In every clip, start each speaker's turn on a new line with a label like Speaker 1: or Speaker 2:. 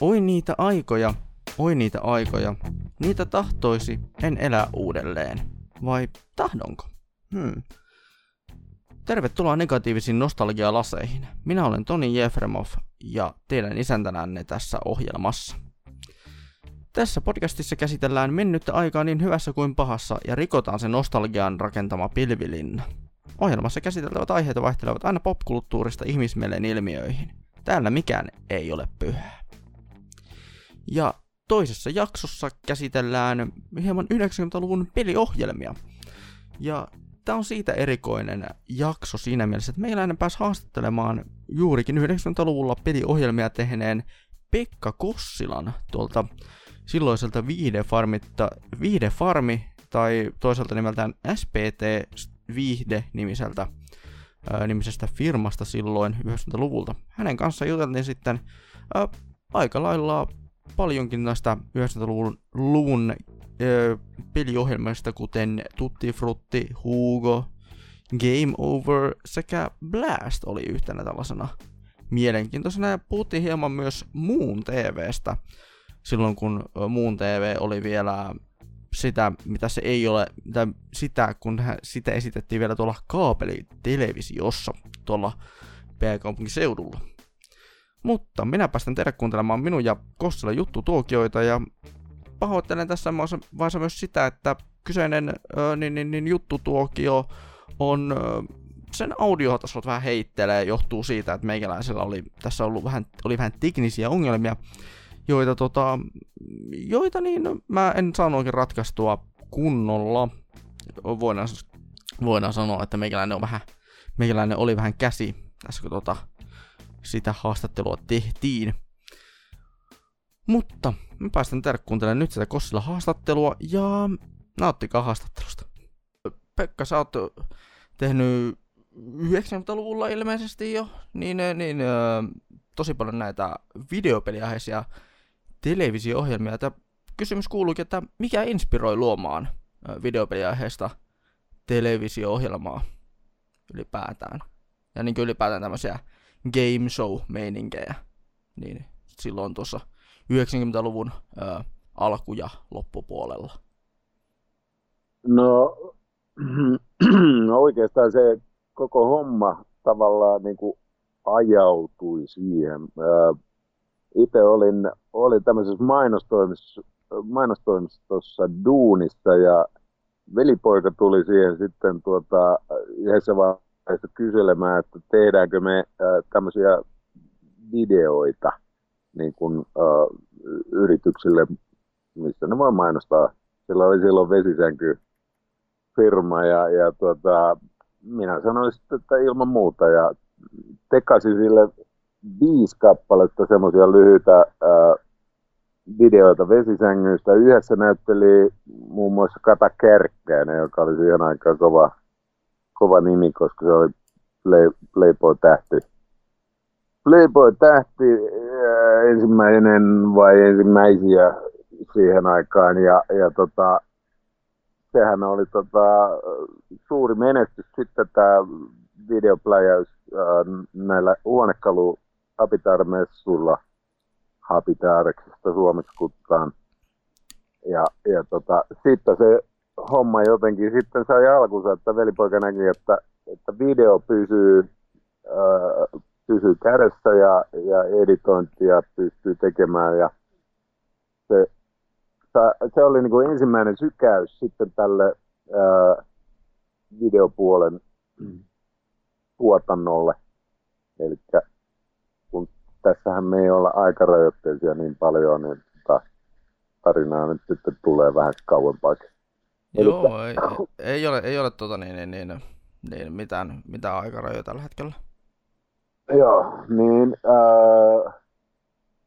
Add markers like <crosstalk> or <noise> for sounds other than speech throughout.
Speaker 1: Oi niitä aikoja, oi niitä aikoja. Niitä tahtoisi, en elää uudelleen. Vai tahdonko? Hmm. Tervetuloa negatiivisiin nostalgialaseihin. Minä olen Toni Jefremov ja teidän isäntänänne tässä ohjelmassa. Tässä podcastissa käsitellään mennyttä aikaa niin hyvässä kuin pahassa ja rikotaan se nostalgian rakentama pilvilinna. Ohjelmassa käsiteltävät aiheet vaihtelevat aina popkulttuurista ihmismielen ilmiöihin. Täällä mikään ei ole pyhää. Ja toisessa jaksossa käsitellään hieman 90-luvun peliohjelmia. Ja tämä on siitä erikoinen jakso siinä mielessä, että meiläinen pääsi haastattelemaan juurikin 90-luvulla peliohjelmia tehneen Pekka Kossilan tuolta silloiselta Viihdefarmitta, Viihdefarmi tai toisaalta nimeltään SPT Viihde-nimiseltä ää, nimisestä firmasta silloin 90-luvulta. Hänen kanssa juteltiin sitten ää, aika lailla paljonkin näistä 90-luvun luvun ää, peliohjelmista, kuten Tutti Frutti, Hugo, Game Over sekä Blast oli yhtenä tällaisena mielenkiintoisena. Ja puhuttiin hieman myös muun TVstä, silloin kun muun TV oli vielä sitä, mitä se ei ole, mitä, sitä, kun sitä esitettiin vielä tuolla kaapelitelevisiossa tuolla pääkaupunkiseudulla. Mutta minä päästän teidät kuuntelemaan minun ja Kossila juttutuokioita ja pahoittelen tässä vaiheessa myös sitä, että kyseinen ö, niin, niin, niin, juttutuokio on ö, sen audiotasot vähän heittelee, johtuu siitä, että meikäläisellä oli tässä ollut vähän, oli vähän teknisiä ongelmia, joita, tota, joita niin mä en saanut oikein ratkaistua kunnolla. Voidaan, voidaan sanoa, että meikäläinen, on vähän, meikäläinen oli vähän käsi tässä kun tota, sitä haastattelua tehtiin. Mutta mä päästän teille kuuntelemaan nyt sitä Kossilla haastattelua ja nauttikaa haastattelusta. Pekka, sä oot tehnyt 90-luvulla ilmeisesti jo, niin, niin tosi paljon näitä videopeliaiheisia televisio-ohjelmia. Tämä kysymys kuuluukin, että mikä inspiroi luomaan videopeliaiheesta televisio-ohjelmaa ylipäätään? Ja niin kuin ylipäätään tämmöisiä game show-meininkejä. Niin silloin tuossa 90-luvun ää, alku- ja loppupuolella.
Speaker 2: No, <clears throat> no oikeastaan se koko homma tavallaan niin kuin ajautui siihen. Itse olin, olin tämmöisessä mainostoimistossa, mainostoimistossa duunissa ja velipoika tuli siihen sitten tuota, yhdessä vaiheessa kyselemään, että tehdäänkö me äh, tämmöisiä videoita niin kuin, äh, yrityksille, missä ne voi mainostaa. Sillä oli silloin vesisänky firma ja, ja tuota, minä sanoin sitten, että ilman muuta ja tekasin sille viisi kappaletta semmoisia lyhyitä ää, videoita vesisängyistä. Yhdessä näytteli muun muassa Kata Kärkkäinen, joka oli siihen aikaan kova, kova nimi, koska se oli Play, Playboy-tähti. Playboy-tähti ensimmäinen vai ensimmäisiä siihen aikaan ja, ja tota, sehän oli tota, suuri menestys sitten tämä videopläjäys äh, näillä huonekalu Habitar-messuilla Habitareksista suomeksi kutsutaan. Ja, ja tota, sitten se homma jotenkin sitten sai alkunsa, että velipoika näki, että, että video pysyy, äh, pysyy kädessä ja, ja editointia pystyy tekemään ja se, se oli niin kuin ensimmäinen sykäys sitten tälle ää, videopuolen tuotannolle. Eli kun tässähän me ei olla aikarajoitteisia niin paljon, niin tota, tarinaa nyt sitten tulee vähän kauempaa.
Speaker 1: Joo, ei, ei, ole, ei ole tota, niin, niin, niin, niin, mitään, mitään aikarajoja tällä hetkellä.
Speaker 2: Joo, niin äh,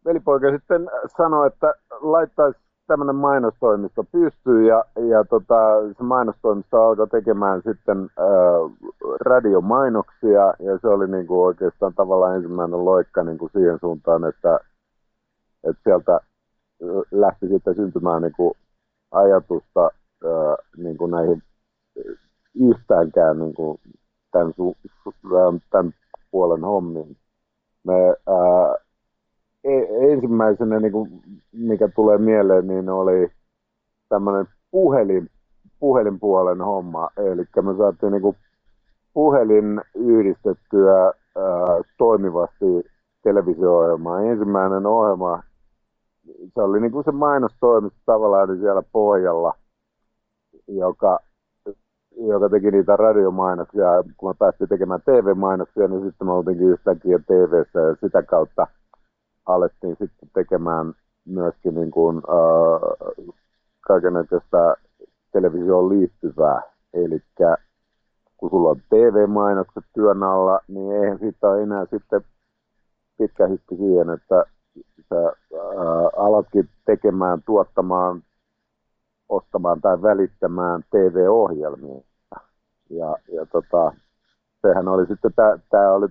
Speaker 2: velipoika sitten sanoi, että laittaisi tämmöinen mainostoimisto pystyy ja, ja tota, se mainostoimisto alkoi tekemään sitten ää, radiomainoksia ja se oli niin kuin oikeastaan tavallaan ensimmäinen loikka niin kuin siihen suuntaan, että, että sieltä lähti sitten syntymään niin kuin ajatusta niin kuin näihin yhtäänkään niin kuin tämän, su, tämän puolen hommiin. Me ää, e- ensimmäisenä, niin kuin, mikä tulee mieleen, niin oli tämmöinen puhelin, puhelinpuolen homma. Eli me saatiin niin kuin puhelin yhdistettyä ää, toimivasti televisio-ohjelmaan. Ensimmäinen ohjelma, se oli niin kuin se mainostoimisto tavallaan niin siellä pohjalla, joka, joka teki niitä radiomainoksia. Kun me päästiin tekemään TV-mainoksia, niin sitten me oltiinkin yhtäkkiä tv ja sitä kautta alettiin sitten tekemään myöskin niin kuin, äh, kaikenlaista televisioon liittyvää. Eli kun sulla on TV-mainokset työn alla, niin eihän siitä ole enää sitten pitkä hetki siihen, että sä ää, alatkin tekemään, tuottamaan, ostamaan tai välittämään TV-ohjelmia. Ja, ja tota, sehän oli sitten, tämä oli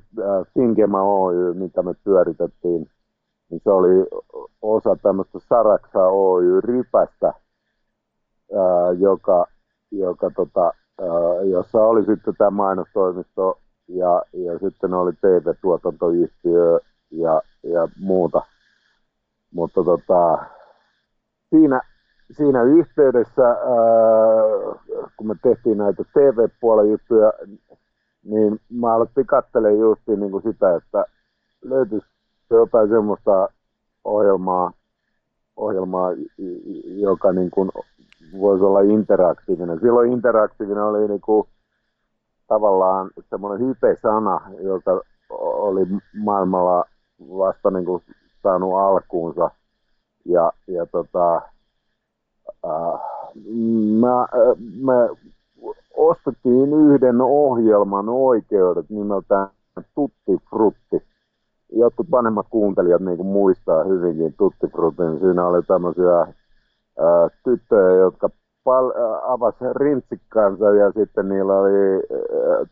Speaker 2: Finkema Oy, mitä me pyöritettiin, niin se oli osa tämmöistä Saraksa Oy-rypästä, ää, joka, joka tota, ää, jossa oli sitten tämä mainostoimisto ja, ja sitten oli TV-tuotantoyhtiö ja, ja muuta. Mutta tota, siinä, siinä yhteydessä, ää, kun me tehtiin näitä TV-puolen juttuja, niin mä alettiin katselemaan just niin kuin sitä, että löytyisi jotain semmoista ohjelmaa, ohjelmaa joka niin kuin voisi olla interaktiivinen. Silloin interaktiivinen oli niin kuin, tavallaan semmoinen hype-sana, joka oli maailmalla vasta niin kuin saanut alkuunsa. Ja, ja tota, äh, mä, me ostettiin yhden ohjelman oikeudet nimeltään Tutti Frutti. Jotkut vanhemmat kuuntelijat niin kuin muistaa hyvinkin Tutti Frutin. Siinä oli tämmöisiä ää, tyttöjä, jotka pal- avasi rintsikkansa ja sitten niillä oli ää,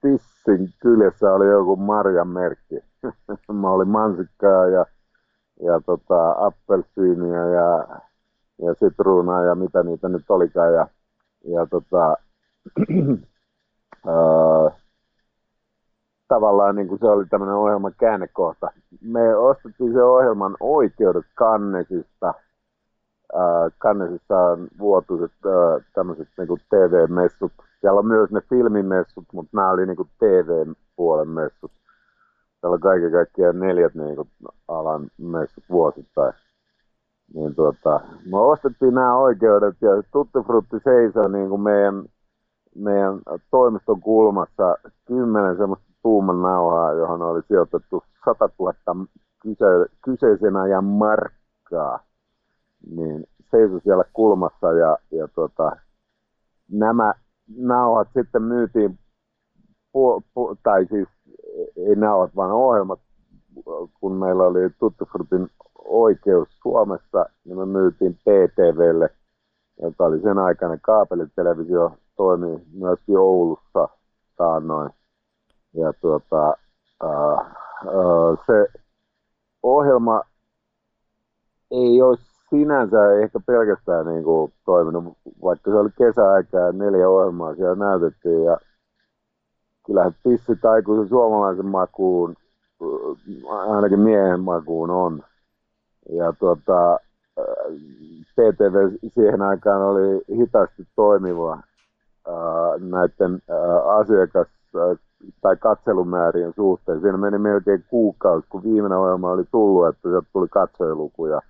Speaker 2: tissin kyljessä oli joku marjan merkki. <laughs> Mä olin mansikkaa ja, ja tota, appelsiinia ja, ja sitruunaa ja mitä niitä nyt olikaan. Ja, ja tota, ää, <clears throat> tavallaan niin kuin se oli tämmöinen ohjelman käännekohta. Me ostettiin se ohjelman oikeudet Kannesista – äh, Cannesissa on vuotuiset äh, tämmöiset niinku TV-messut. Siellä on myös ne filmimessut, mutta nämä oli niinku TV-puolen messut. Siellä on kaiken kaikkiaan neljät niinku alan messut vuosittain. Niin tuota, me ostettiin nämä oikeudet ja Tutti Frutti seisoi niinku meidän, meidän toimiston kulmassa kymmenen semmoista tuuman nauhaa, johon oli sijoitettu 100 000 kyse, kyseisen ajan markkaa. Niin seisoi siellä kulmassa ja, ja tota, nämä nauhat sitten myytiin, pu, pu, tai siis ei nauhat vaan ohjelmat, kun meillä oli Tuttufrutin oikeus Suomessa, niin me myytiin PTVlle, joka oli sen aikainen kaapelitelevisio, toimi myöskin Oulussa taannoin. Ja tuota, äh, äh, se ohjelma ei olisi sinänsä ehkä pelkästään niin kuin toiminut, vaikka se oli kesäaikaa neljä ohjelmaa siellä näytettiin ja kyllähän pissit aikuisen suomalaisen makuun, ainakin miehen makuun on. Ja tuota, PTV siihen aikaan oli hitaasti toimiva näiden asiakas- tai katselumäärien suhteen. Siinä meni melkein kuukausi, kun viimeinen ohjelma oli tullut, että sieltä tuli katsojalukuja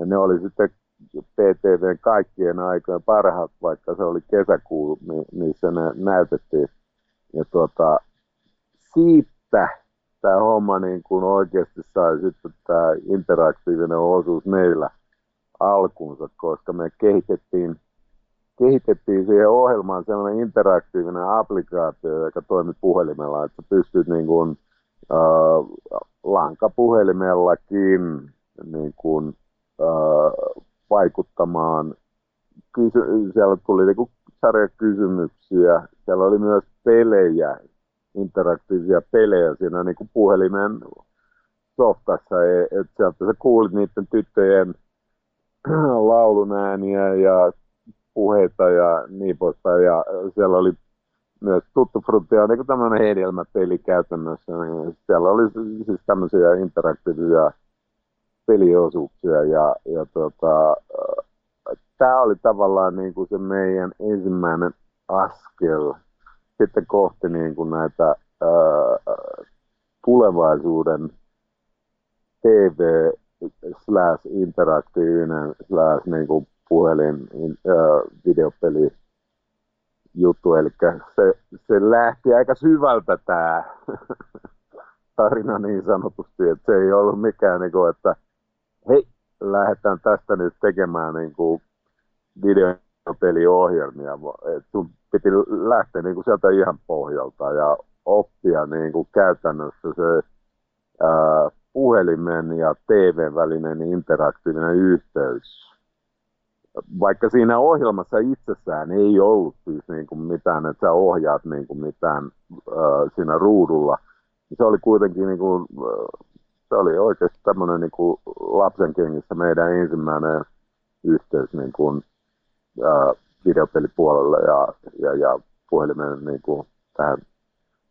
Speaker 2: ja ne oli sitten PTVn kaikkien aikojen parhaat, vaikka se oli kesäkuu, missä ne näytettiin. Ja tuota, siitä tämä homma niin kuin oikeasti sai sitten tämä interaktiivinen osuus meillä alkuunsa, koska me kehitettiin, kehitettiin siihen ohjelmaan sellainen interaktiivinen applikaatio, joka toimi puhelimella, että pystyt niin kuin, äh, lankapuhelimellakin niin kuin, vaikuttamaan. Kysy- siellä tuli niinku sarjakysymyksiä, siellä oli myös pelejä, interaktiivisia pelejä siinä niinku puhelimen softassa, e, että sieltä sä kuulit niiden tyttöjen <clears throat> laulun ääniä ja puheita ja niin poispäin. Ja siellä oli myös Tuttu Fruttia, niin kuin tämmöinen hedelmäpeli käytännössä. Niin siellä oli siis tämmöisiä interaktiivisia peliosuuksia ja, ja tota, tämä oli tavallaan niin kuin se meidän ensimmäinen askel sitten kohti niin kuin näitä ää, tulevaisuuden TV slash interaktiivinen slash niin kuin puhelin ää, videopeli juttu, eli se, se lähti aika syvältä tämä <laughs> tarina niin sanotusti, että se ei ollut mikään, niin kuin, että hei, lähdetään tästä nyt tekemään niin kuin videopeliohjelmia, että sun piti lähteä niin kuin sieltä ihan pohjalta ja oppia niin kuin käytännössä se ää, puhelimen ja TV välinen interaktiivinen yhteys. Vaikka siinä ohjelmassa itsessään ei ollut siis niin kuin mitään, että sä ohjaat niin kuin mitään ää, siinä ruudulla, niin se oli kuitenkin niin kuin, se oli oikeasti tämmöinen niin lapsen kengissä meidän ensimmäinen yhteys niin kuin, ää, videopelipuolelle ja, ja, ja puhelimen niin kuin, tähän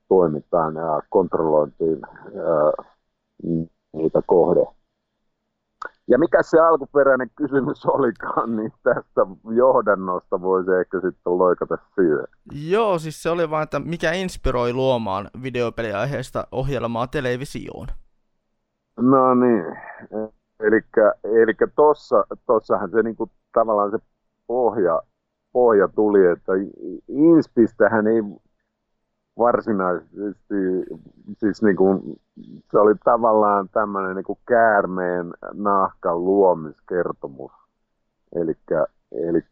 Speaker 2: toimintaan ja kontrollointiin ää, niitä kohde. Ja mikä se alkuperäinen kysymys olikaan, niin tästä johdannosta voisi ehkä sitten loikata siihen.
Speaker 1: Joo, siis se oli vain, että mikä inspiroi luomaan videopeliaiheesta ohjelmaa televisioon.
Speaker 2: No niin, eli tossa, tossahan se niinku, tavallaan se pohja, pohja tuli, että Inspistähän ei varsinaisesti, siis niin kuin, se oli tavallaan tämmöinen niin kuin käärmeen nahkan luomiskertomus. Eli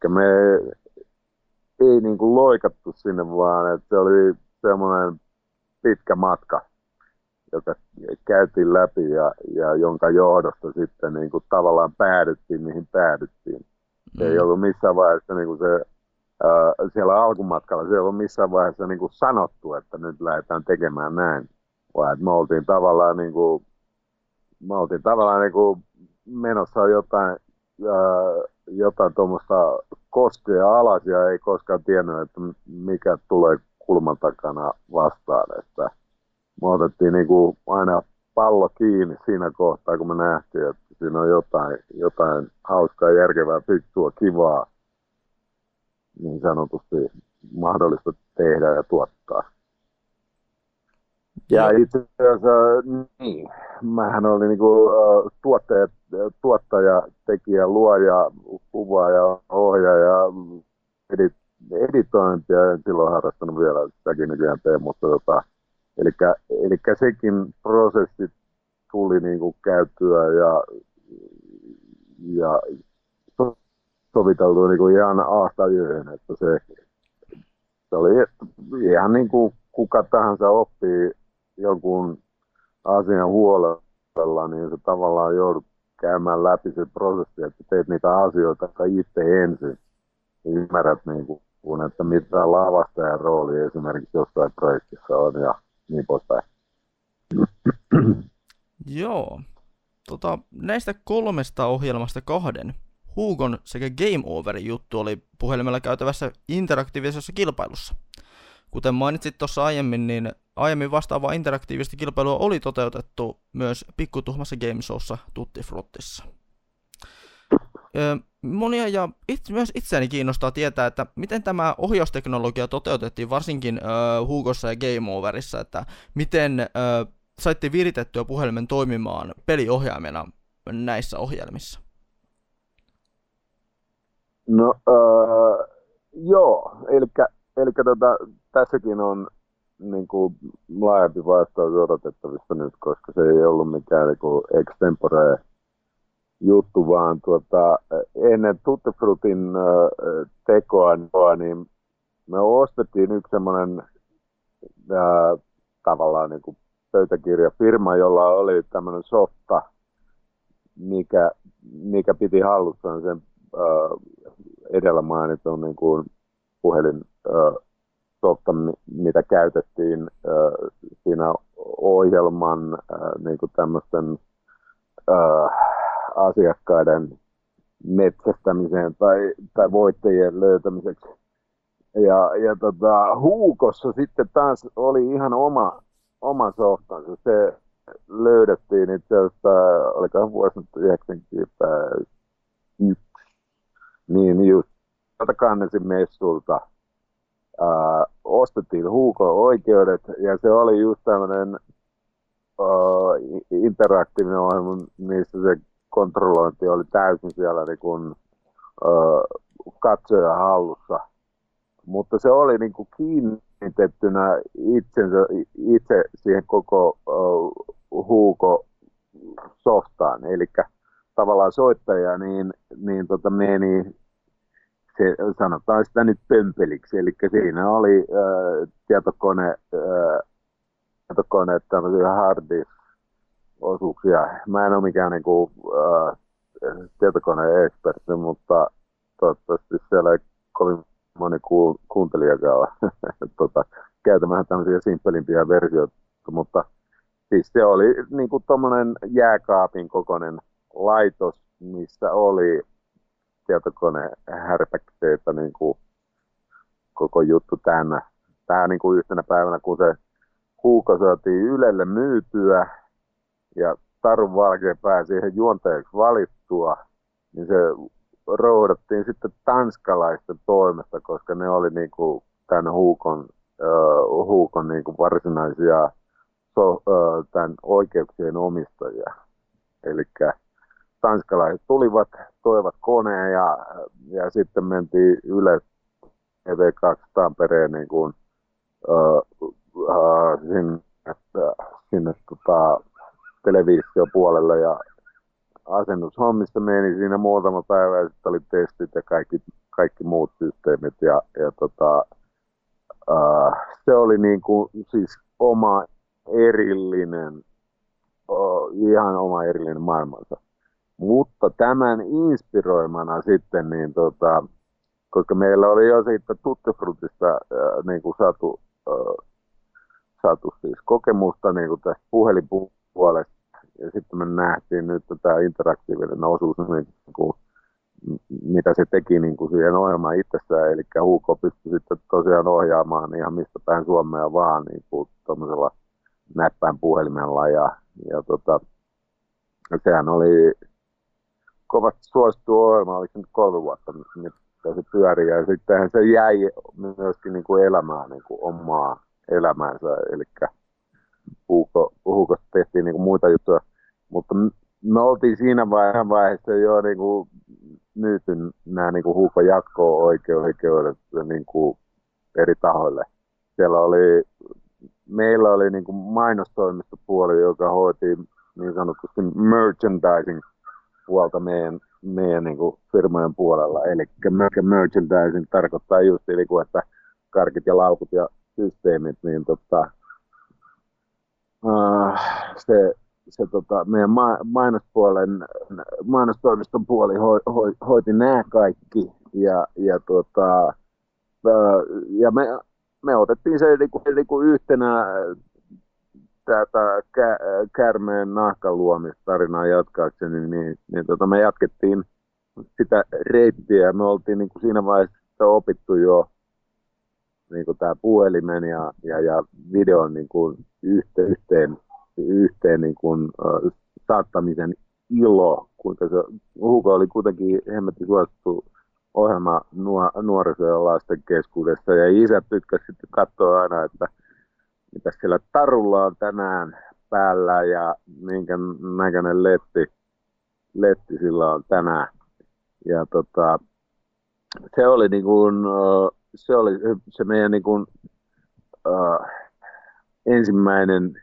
Speaker 2: me ei niin kuin loikattu sinne vaan, että se oli semmoinen pitkä matka, joka käytiin läpi ja, ja jonka johdosta sitten niin kuin tavallaan päädyttiin, mihin päädyttiin. Se ei mm. ollut missään vaiheessa niin kuin se siellä alkumatkalla se ei ollut missään vaiheessa niin kuin sanottu, että nyt lähdetään tekemään näin, vaan että me oltiin tavallaan, niin kuin, me oltiin tavallaan niin kuin menossa jotain, ää, jotain tuommoista koskea alas ja ei koskaan tiennyt, että mikä tulee kulman takana vastaan. Että me otettiin niin kuin aina pallo kiinni siinä kohtaa, kun me nähtiin, että siinä on jotain, jotain hauskaa, järkevää, fiksua, kivaa niin sanotusti mahdollista tehdä ja tuottaa. Ja itse asiassa, niin, mähän olin niin kuin, tuottaja, tuottaja, tekijä, luoja, kuvaaja, ohjaaja, edit, editointia, en silloin harrastanut vielä, sitäkin nykyään teen, mutta tota, eli sekin prosessi tuli niin kuin käytyä ja, ja soviteltu niin kuin ihan aasta yöhön, että se, se oli ihan niin kuin kuka tahansa oppii jonkun asian huolella, niin se tavallaan joudut käymään läpi se prosessi, että teet niitä asioita itse ensin. Ymmärrät, niin kuin, että mitä lavastajan rooli esimerkiksi jossain projektissa on ja niin poispäin.
Speaker 1: Joo. Tota, näistä kolmesta ohjelmasta kahden Hugon sekä Game Overin juttu oli puhelimella käytävässä interaktiivisessa kilpailussa. Kuten mainitsit tuossa aiemmin, niin aiemmin vastaavaa interaktiivista kilpailua oli toteutettu myös pikkutuhmassa Gameshowssa Tutti Fruttissa. Monia ja itse, myös itseäni kiinnostaa tietää, että miten tämä ohjausteknologia toteutettiin varsinkin äh, Hugossa ja Game Overissa, että miten äh, saitte viritettyä puhelimen toimimaan peliohjaimena näissä ohjelmissa.
Speaker 2: No äh, joo, eli tota, tässäkin on niin kuin, laajempi vastaus odotettavissa nyt, koska se ei ollut mikään niin extempore juttu, vaan tuota, ennen Tuttefrutin äh, tekoa niin me ostettiin yksi semmoinen äh, tavallaan niin kuin pöytäkirjafirma, jolla oli tämmöinen softa, mikä, mikä piti hallussaan sen äh, edellä mainitun niin kuin puhelin äh, softa, mitä käytettiin äh, siinä ohjelman äh, niin kuin tämmöisten äh, asiakkaiden metsästämiseen tai, tai voittajien löytämiseksi. Ja, ja tota, Huukossa sitten taas oli ihan oma, oma softansa. Se, löydettiin itse asiassa, olikohan vuosi 91, niin just Kannesin messulta ää, ostettiin Huuko oikeudet ja se oli just tämmöinen interaktiivinen ohjelma, missä se kontrollointi oli täysin siellä niin kuin, katsoja hallussa. Mutta se oli niin kuin kiinnitettynä itsensä, itse siihen koko uh, huuko softaan. Eli tavallaan soittaja niin, niin tota meni, se, sanotaan sitä nyt pömpeliksi, eli siinä oli äh, tietokone, äh, tietokone tämmöisiä hard osuuksia. Mä en ole mikään niin kuin, äh, tietokoneekspertti, mutta toivottavasti siellä ei kovin moni ku, kuuntelijakaan <laughs> tota, käytämään tämmöisiä simppelimpiä versioita, mutta siis se oli niin kuin jääkaapin kokoinen laitos, missä oli tietokone härpäkkeitä niin kuin koko juttu tänä. Tähän niin kuin yhtenä päivänä, kun se huuko saatiin Ylelle myytyä ja Tarun Valkeen pääsi siihen juontajaksi valittua, niin se roudattiin sitten tanskalaisten toimesta, koska ne oli niin kuin tämän huukon, uh, huukon niin kuin varsinaisia so, uh, tämän oikeuksien omistajia. Eli tanskalaiset tulivat, toivat koneen ja, ja sitten mentiin Yle TV2 Tampereen niin kuin, uh, uh, sinne, sinne tota, televisiopuolelle ja asennushommissa meni siinä muutama päivä ja sitten oli testit ja kaikki, kaikki muut systeemit ja, ja tota, uh, se oli niin kuin, siis oma erillinen, uh, ihan oma erillinen maailmansa. Mutta tämän inspiroimana sitten, niin tota, koska meillä oli jo siitä Tuttefrutista uh, niin kuin saatu, uh, saatu siis kokemusta niin kuin tästä puhelinpuolesta, ja sitten me nähtiin nyt tämä interaktiivinen osuus, niin kuin, mitä se teki niin kuin siihen ohjelmaan itsessään, eli Huuko pystyi sitten tosiaan ohjaamaan ihan mistä päin Suomea vaan niin kuin näppäin puhelimella. Ja, ja tota, sehän oli kovasti suosittu ohjelma, oliko nyt kolme vuotta, mitä se pyöri, ja sittenhän se jäi myöskin niin kuin elämään niin kuin omaa elämäänsä, eli Huuko, Huukosta tehtiin niin kuin muita juttuja, mutta me oltiin siinä vaiheessa jo niin kuin myyty nämä niin kuin Huuko jatko-oikeudet niin kuin eri tahoille. Siellä oli, meillä oli niin kuin mainostoimistopuoli, joka hoiti niin sanotusti merchandising puolta meidän, meidän niin kuin firmojen puolella. Eli merchandising tarkoittaa just, eli kuin, että karkit ja laukut ja systeemit, niin tota, uh, se, se tota, meidän ma- mainospuolen, mainostoimiston puoli ho, ho, hoiti nämä kaikki ja, ja, tota, ja me, me otettiin se niin kuin, niin kuin yhtenä tätä kä, kärmeen nahkan luomistarinaa jatkaakseni, niin, niin, niin tota, me jatkettiin sitä reittiä. Me oltiin niin kuin siinä vaiheessa opittu jo niin kuin tämä puhelimen ja, ja, ja videon niin kuin yhteen, yhteen, yhteen niin kuin, uh, saattamisen ilo, kuinka se Hugo oli kuitenkin hemmetti suosittu ohjelma nuoriso- ja lasten keskuudessa, ja isät tykkäsivät sitten katsoa aina, että mitä siellä tarulla on tänään päällä ja minkä näköinen letti, letti sillä on tänään. Ja tota, se oli niin kuin, se oli se meidän niin kuin, uh, ensimmäinen,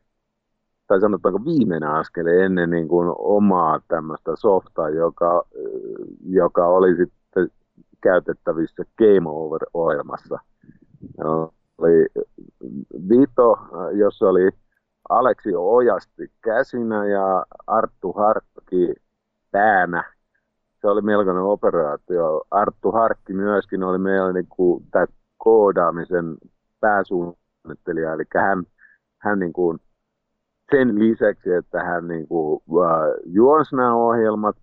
Speaker 2: tai sanotaanko viimeinen askel ennen niin kuin omaa tämmöistä softaa, joka, joka oli sitten käytettävissä Game Over-ohjelmassa. Oli Vito, jossa oli Aleksi Ojasti käsinä ja Arttu Harkki päänä se oli melkoinen operaatio. Arttu Harkki myöskin oli meillä niin kuin, tämä koodaamisen pääsuunnittelija, eli hän, hän niin kuin, sen lisäksi, että hän niin kuin, uh, juonsi nämä ohjelmat,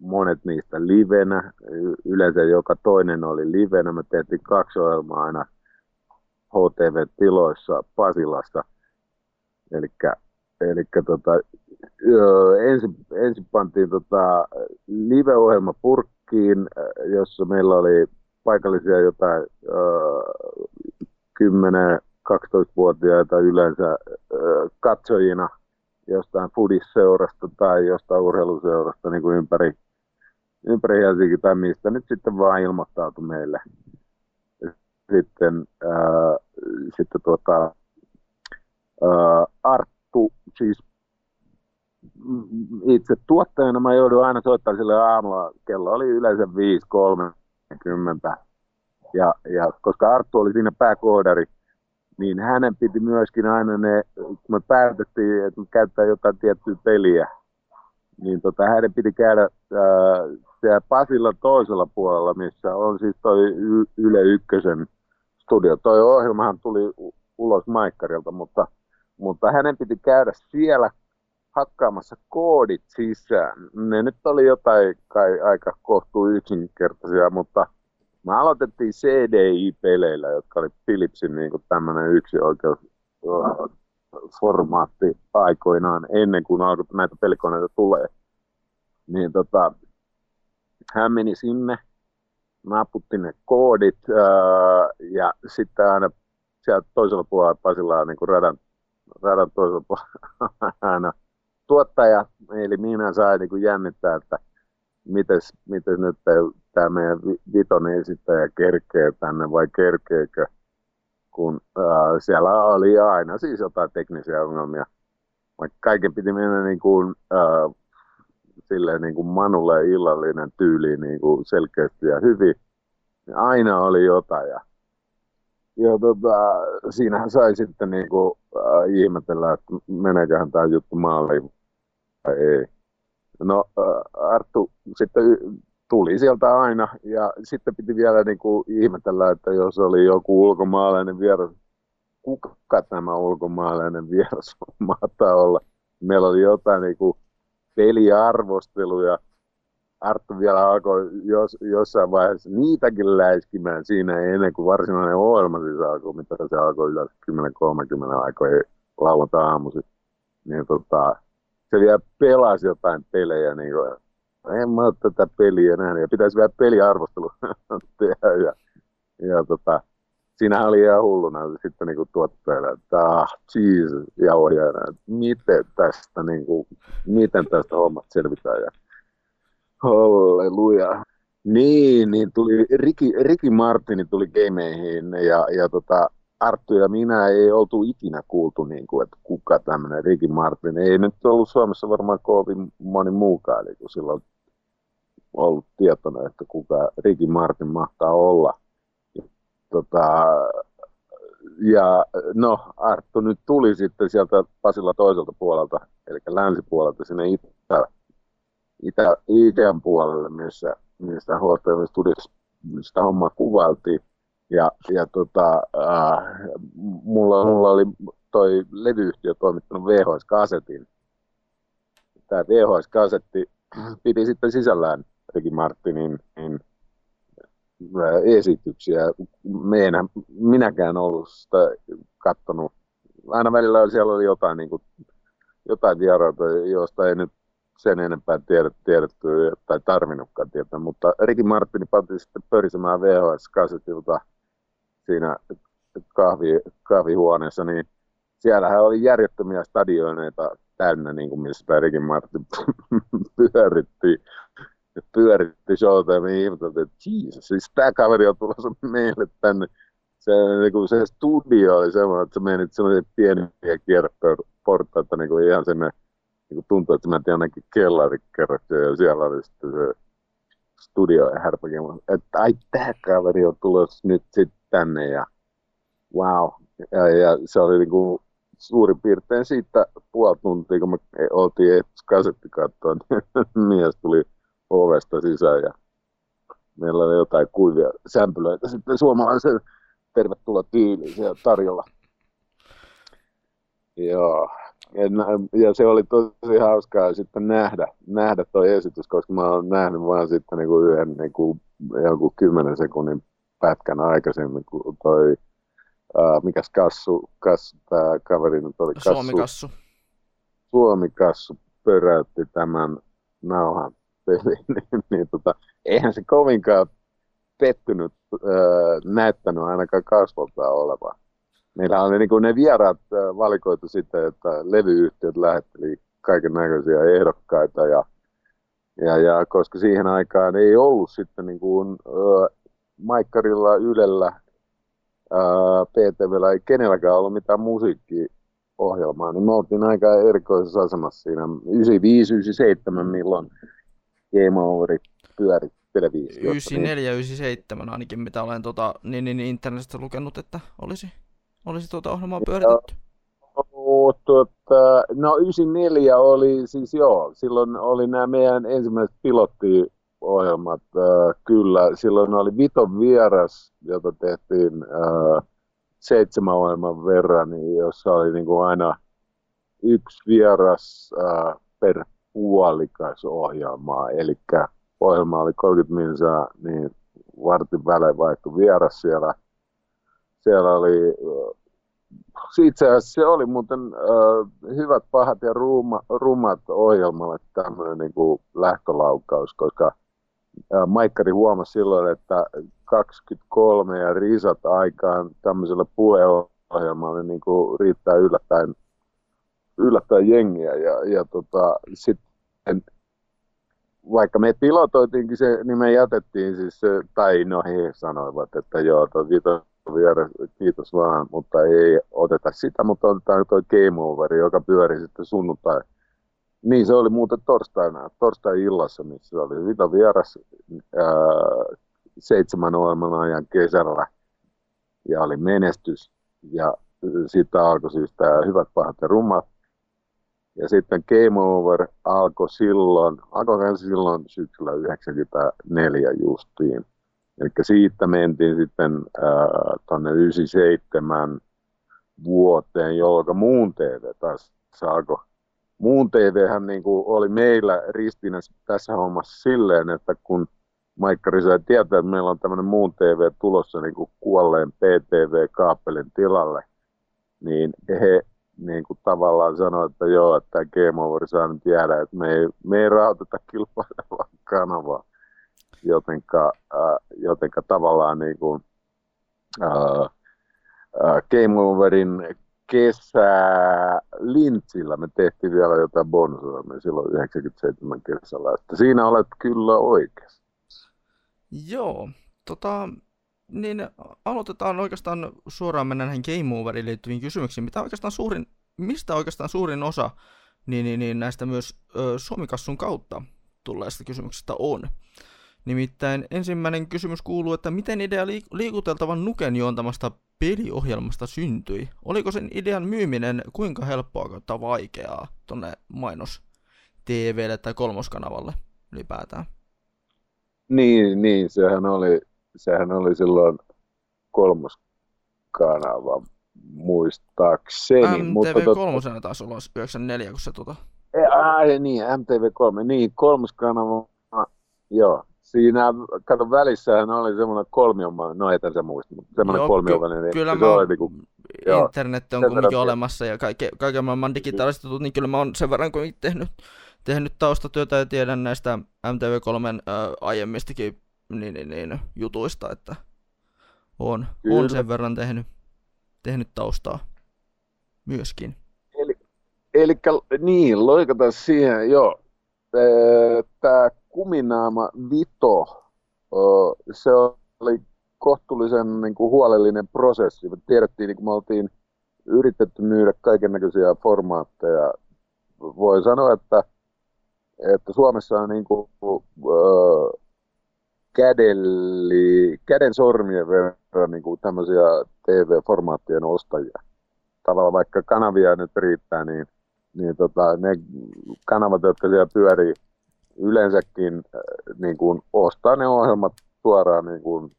Speaker 2: monet niistä livenä, yleensä joka toinen oli livenä, me tehtiin kaksi ohjelmaa aina HTV-tiloissa Pasilassa, eli eli tota, ensin, ensin pantiin tota, live-ohjelma purkkiin, jossa meillä oli paikallisia jotain ö, 10-12-vuotiaita yleensä ö, katsojina jostain fudisseurasta tai jostain urheiluseurasta niin kuin ympäri, ympäri Helsinki tai mistä nyt sitten vaan ilmoittautui meille. Sitten, ää, sitten tuota, ää, Arttu, siis itse tuottajana mä joudun aina soittamaan sille aamulla, kello oli yleensä 5.30. Ja, ja koska Arttu oli siinä pääkoodari, niin hänen piti myöskin aina ne, kun me päätettiin, että me käyttää jotain tiettyä peliä, niin tota, hänen piti käydä ää, siellä Pasilla toisella puolella, missä on siis toi Yle Ykkösen studio. Toi ohjelmahan tuli ulos Maikkarilta, mutta, mutta hänen piti käydä siellä hakkaamassa koodit sisään. Ne nyt oli jotain kai aika kohtuu yksinkertaisia, mutta me aloitettiin CDI-peleillä, jotka oli Philipsin niin tämmöinen yksi oikeus formaatti aikoinaan ennen kuin alkoi näitä pelikoneita tulee. Niin tota, hän meni sinne, naputti ne koodit ää, ja sitten aina sieltä toisella puolella Pasilla niin kuin radan, radan puolella <laughs> aina tuottaja, eli minä sai niin jännittää, että mites, mites nyt tämä meidän vitonen esittäjä kerkee tänne vai kerkeekö, kun ää, siellä oli aina siis jotain teknisiä ongelmia. Vaikka kaiken piti mennä niin kuin, ää, silleen niin kuin Manulle illallinen tyyli niin kuin selkeästi ja hyvin, niin aina oli jotain. Ja, ja tota, siinähän sai sitten niin kuin, äh, ihmetellä, että meneeköhän tämä juttu maaliin vai ei. No äh, Arttu sitten tuli sieltä aina ja sitten piti vielä niin kuin ihmetellä, että jos oli joku ulkomaalainen vieras, kuka tämä ulkomaalainen vieras <laughs> mahtaa olla. Meillä oli jotain niin kuin peliarvosteluja. Arttu vielä alkoi jos, jossain vaiheessa niitäkin läiskimään siinä ennen kuin varsinainen ohjelma siis alkoi, mitä se alkoi yleensä 10.30 aikoi lauantai-aamuisin. Niin tota, se vielä pelasi jotain pelejä, niin kuin, en mä ole tätä peliä nähnyt, ja pitäisi vielä peliarvostelu <laughs> tehdä, ja, ja tota, siinähän oli ihan hulluna sitten niin tuottajana, että ah, Jesus, ja ohjaajana, miten tästä, niin kuin, miten tästä hommat selvitään, ja halleluja. Niin, niin tuli, Riki, Riki Martini tuli gameihin ja, ja tota, Arttu ja minä ei oltu ikinä kuultu, niin kuin, että kuka tämmöinen Ricky Martin. Ei nyt ollut Suomessa varmaan kovin moni muukaan, eli kun silloin ollut tietoinen, että kuka Ricky Martin mahtaa olla. Tota, ja no, Arttu nyt tuli sitten sieltä Pasilla toiselta puolelta, eli länsipuolelta sinne itä, itä, idän puolelle, missä, missä HTV Studios sitä hommaa kuvailtiin. Ja, ja tota, äh, mulla, mulla oli toi levyyhtiö toimittanut VHS-kasetin. Tämä VHS-kasetti piti sitten sisällään Ricky Martinin niin, äh, esityksiä. Meidän, minäkään ollut sitä kattonut. Aina välillä siellä oli jotain, niin kuin, jotain vieraita, joista ei nyt sen enempää tiedetty, tiedetty tai tarvinnutkaan tietää, mutta Ricky Martini pantiin sitten pörisemään VHS-kasetilta siinä kahvi, kahvihuoneessa, niin siellähän oli järjettömiä stadioneita täynnä, niin kuin missä Ricky Martin <laughs> pyöritti, pyöritti showta ja me ihmeteltiin, että Jesus, siis tämä kaveri on tulossa meille tänne. Se, niin kuin se studio oli semmoinen, että sä menit semmoisia pieniä kierreportaita niin kuin ihan sinne, niin tuntui, että tiedän ainakin kellarikerroksia ja siellä oli sitten se studio ja härpäkin, että ai tämä kaveri on tulossa nyt sitten tänne ja wow. Ja, ja se oli niin kuin suurin piirtein siitä puoli tuntia, kun me oltiin kasetti katsoa, niin <laughs> mies tuli ovesta sisään ja meillä oli jotain kuivia sämpylöitä sitten suomalaisen tervetuloa tyyliin siellä tarjolla. Joo. Ja se oli tosi hauskaa sitten nähdä, nähdä tuo esitys, koska mä oon nähnyt vaan sitten niin kuin yhden niin kuin, jonkun kymmenen sekunnin pätkän aikaisemmin, kun toi, uh, mikäs kassu, kassu tämä kaveri nyt oli kassu.
Speaker 1: Suomi kassu.
Speaker 2: Suomikassu pöräytti tämän nauhan peliin, <laughs> niin, niin tota, eihän se kovinkaan pettynyt öö, näyttänyt ainakaan kasvoltaan oleva. Meillä oli niin kuin ne vieraat valikoitu sitten, että levyyhtiöt lähetteli kaiken näköisiä ehdokkaita ja, ja, ja, koska siihen aikaan ei ollut sitten niin kuin, öö, Maikkarilla, Ylellä, öö, PTVllä ei kenelläkään ollut mitään musiikkiohjelmaa, niin me oltiin aika erikoisessa asemassa siinä 95-97, milloin Game Overit pyöri televisiossa.
Speaker 1: 94-97 ainakin, mitä olen tota, niin, niin, internetistä lukenut, että olisi, olisi tuota ohjelmaa pyöritetty.
Speaker 2: No, tuota, no 94 oli siis joo, silloin oli nämä meidän ensimmäiset pilottiohjelmat, äh, kyllä, silloin oli Viton vieras, jota tehtiin äh, seitsemän ohjelman verran, niin jossa oli niin kuin aina yksi vieras äh, per puolikas ohjelmaa, eli ohjelma oli 30 minsaa, niin vartin välein vaihtui vieras siellä. Siellä oli, itse asiassa se oli muuten äh, hyvät, pahat ja ruuma, rumat ohjelmalle tämmöinen niin kuin lähtölaukaus, koska äh, Maikkari huomasi silloin, että 23 ja risat aikaan tämmöiselle puheohjelmalle niin kuin riittää yllättäen, yllättäen jengiä ja, ja tota, sitten vaikka me pilotoitiinkin se, niin me jätettiin siis tai no he sanoivat, että joo, tuo vieressä, kiitos vaan, mutta ei oteta sitä, mutta otetaan tuo Game Over, joka pyöri sitten sunnuntai. Niin se oli muuten torstaina, torstai-illassa, missä oli Vito vieras ää, seitsemän ohjelman ajan kesällä ja oli menestys. Ja siitä alkoi siis tämä Hyvät, pahat ja rummat ja sitten Game Over alkoi silloin, alkoi silloin syksyllä 94 justiin. Eli siitä mentiin sitten äh, tuonne 97 vuoteen, jolloin muun TV taas alkoi. Muun TVhän niin kuin oli meillä ristinä tässä hommassa silleen, että kun Maikkari sai tietää, että meillä on tämmöinen muun TV tulossa niin kuin kuolleen PTV-kaapelin tilalle, niin he niin kuin tavallaan sanoi, että joo, että Game Over saa nyt jäädä, että me ei, me ei rahoiteta kilpailevaa kanavaa, jotenka, äh, jotenka tavallaan niin kuin, äh, äh, Game Overin kesä Lintsillä me tehtiin vielä jotain bonusohjelmia silloin 97 kesällä, että siinä olet kyllä oikeassa.
Speaker 1: Joo, tota, niin aloitetaan oikeastaan suoraan mennä näihin Game Overiin liittyviin kysymyksiin. Mitä oikeastaan suurin, mistä oikeastaan suurin osa niin, niin, niin näistä myös ö, Suomikassun kautta tulleista kysymyksistä on? Nimittäin ensimmäinen kysymys kuuluu, että miten idea liik- liikuteltavan nuken juontamasta peliohjelmasta syntyi? Oliko sen idean myyminen kuinka helppoa kautta vaikeaa tuonne mainos TVlle tai kolmoskanavalle ylipäätään?
Speaker 2: Niin, niin, sehän oli sehän oli silloin kolmas kanava, muistaakseni.
Speaker 1: MTV3 taas ulos 94, kun se tota...
Speaker 2: Ai niin, MTV3, niin, kolmas kanava, joo. Siinä, kato, välissähän oli semmoinen kolmiomainen, no ei se muista, mutta semmoinen kolmiomainen. Ky-
Speaker 1: kyllä
Speaker 2: mä
Speaker 1: oli niinku, internet on kumminkin olemassa ja kaiken, kaiken maailman digitaaliset niin kyllä mä oon sen verran kuin tehnyt, tehnyt taustatyötä ja tiedän näistä MTV3 äh, aiemmistakin niin, niin, niin, jutuista, että on, on sen verran tehnyt, tehnyt taustaa myöskin.
Speaker 2: Eli, eli niin, loikataan siihen, joo. Tämä kuminaama Vito, se oli kohtuullisen niin kuin, huolellinen prosessi. Me tiedettiin, niin kun me oltiin yritetty myydä kaiken näköisiä formaatteja. Voi sanoa, että, että Suomessa on niin kuin, kädelli, käden sormien verran niin kuin tämmöisiä TV-formaattien ostajia. Tavallaan vaikka kanavia nyt riittää, niin, niin tota, ne kanavat, jotka siellä pyörii, yleensäkin äh, niin kuin ostaa ne ohjelmat suoraan, niin kuin,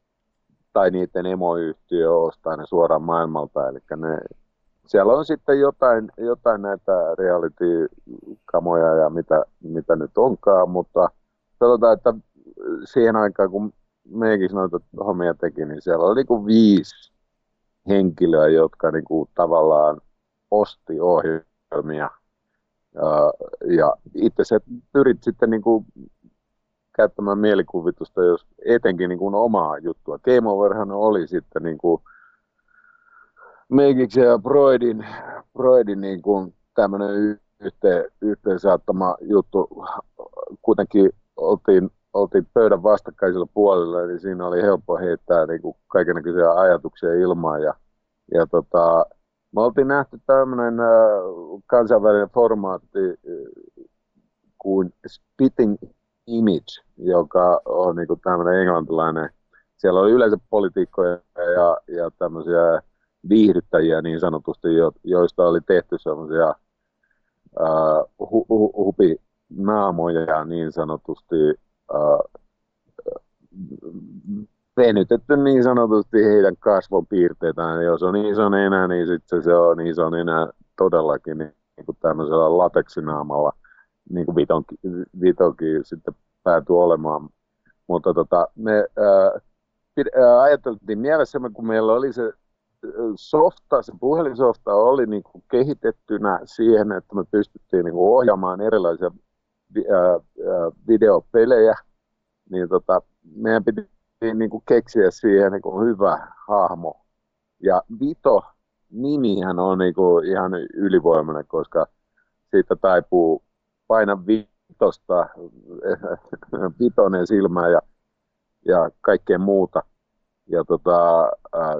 Speaker 2: tai niiden emoyhtiö ostaa ne suoraan maailmalta. Eli ne, siellä on sitten jotain, jotain näitä reality-kamoja ja mitä, mitä nyt onkaan, mutta sanotaan, että siihen aikaan, kun meikin noita hommia teki, niin siellä oli niin viisi henkilöä, jotka niin kuin tavallaan osti ohjelmia. Ja itse se pyrit sitten niin kuin käyttämään mielikuvitusta, jos etenkin niin kuin omaa juttua. Game Overhan oli sitten niin kuin Meikiksen ja Broidin, Broidin niin kuin tämmöinen yhteen, yhteen saattama juttu. Kuitenkin oltiin, oltiin pöydän vastakkaisella puolella, eli siinä oli helppo heittää niin kaikenlaisia ajatuksia ilmaan. Ja, ja tota, me oltiin nähty tämmöinen äh, kansainvälinen formaatti äh, kuin Spitting Image, joka on niin tämmöinen englantilainen. Siellä oli yleensä politiikkoja ja, ja tämmöisiä viihdyttäjiä niin sanotusti, joista oli tehty semmoisia uh, hu, hu, hupinaamoja niin sanotusti uh, venytetty niin sanotusti heidän kasvopiirteitään. Jos on iso nenä, niin sitten se on iso nenä todellakin niin, niin kuin tämmöisellä lateksinaamalla, niin kuin vitonkin, vitonkin sitten päätyi olemaan. Mutta tota, me ää, ajateltiin mielessämme, kun meillä oli se softa, se puhelinsofta oli niin kuin kehitettynä siihen, että me pystyttiin niin kuin ohjaamaan erilaisia ää, videopelejä, niin tota, meidän piti niin kuin keksiä siihen niin kuin hyvä hahmo. Ja Vito nimihän on niin kuin ihan ylivoimainen, koska siitä taipuu paina vitosta, <laughs> vitonen silmä ja, ja kaikkea muuta. Ja tota,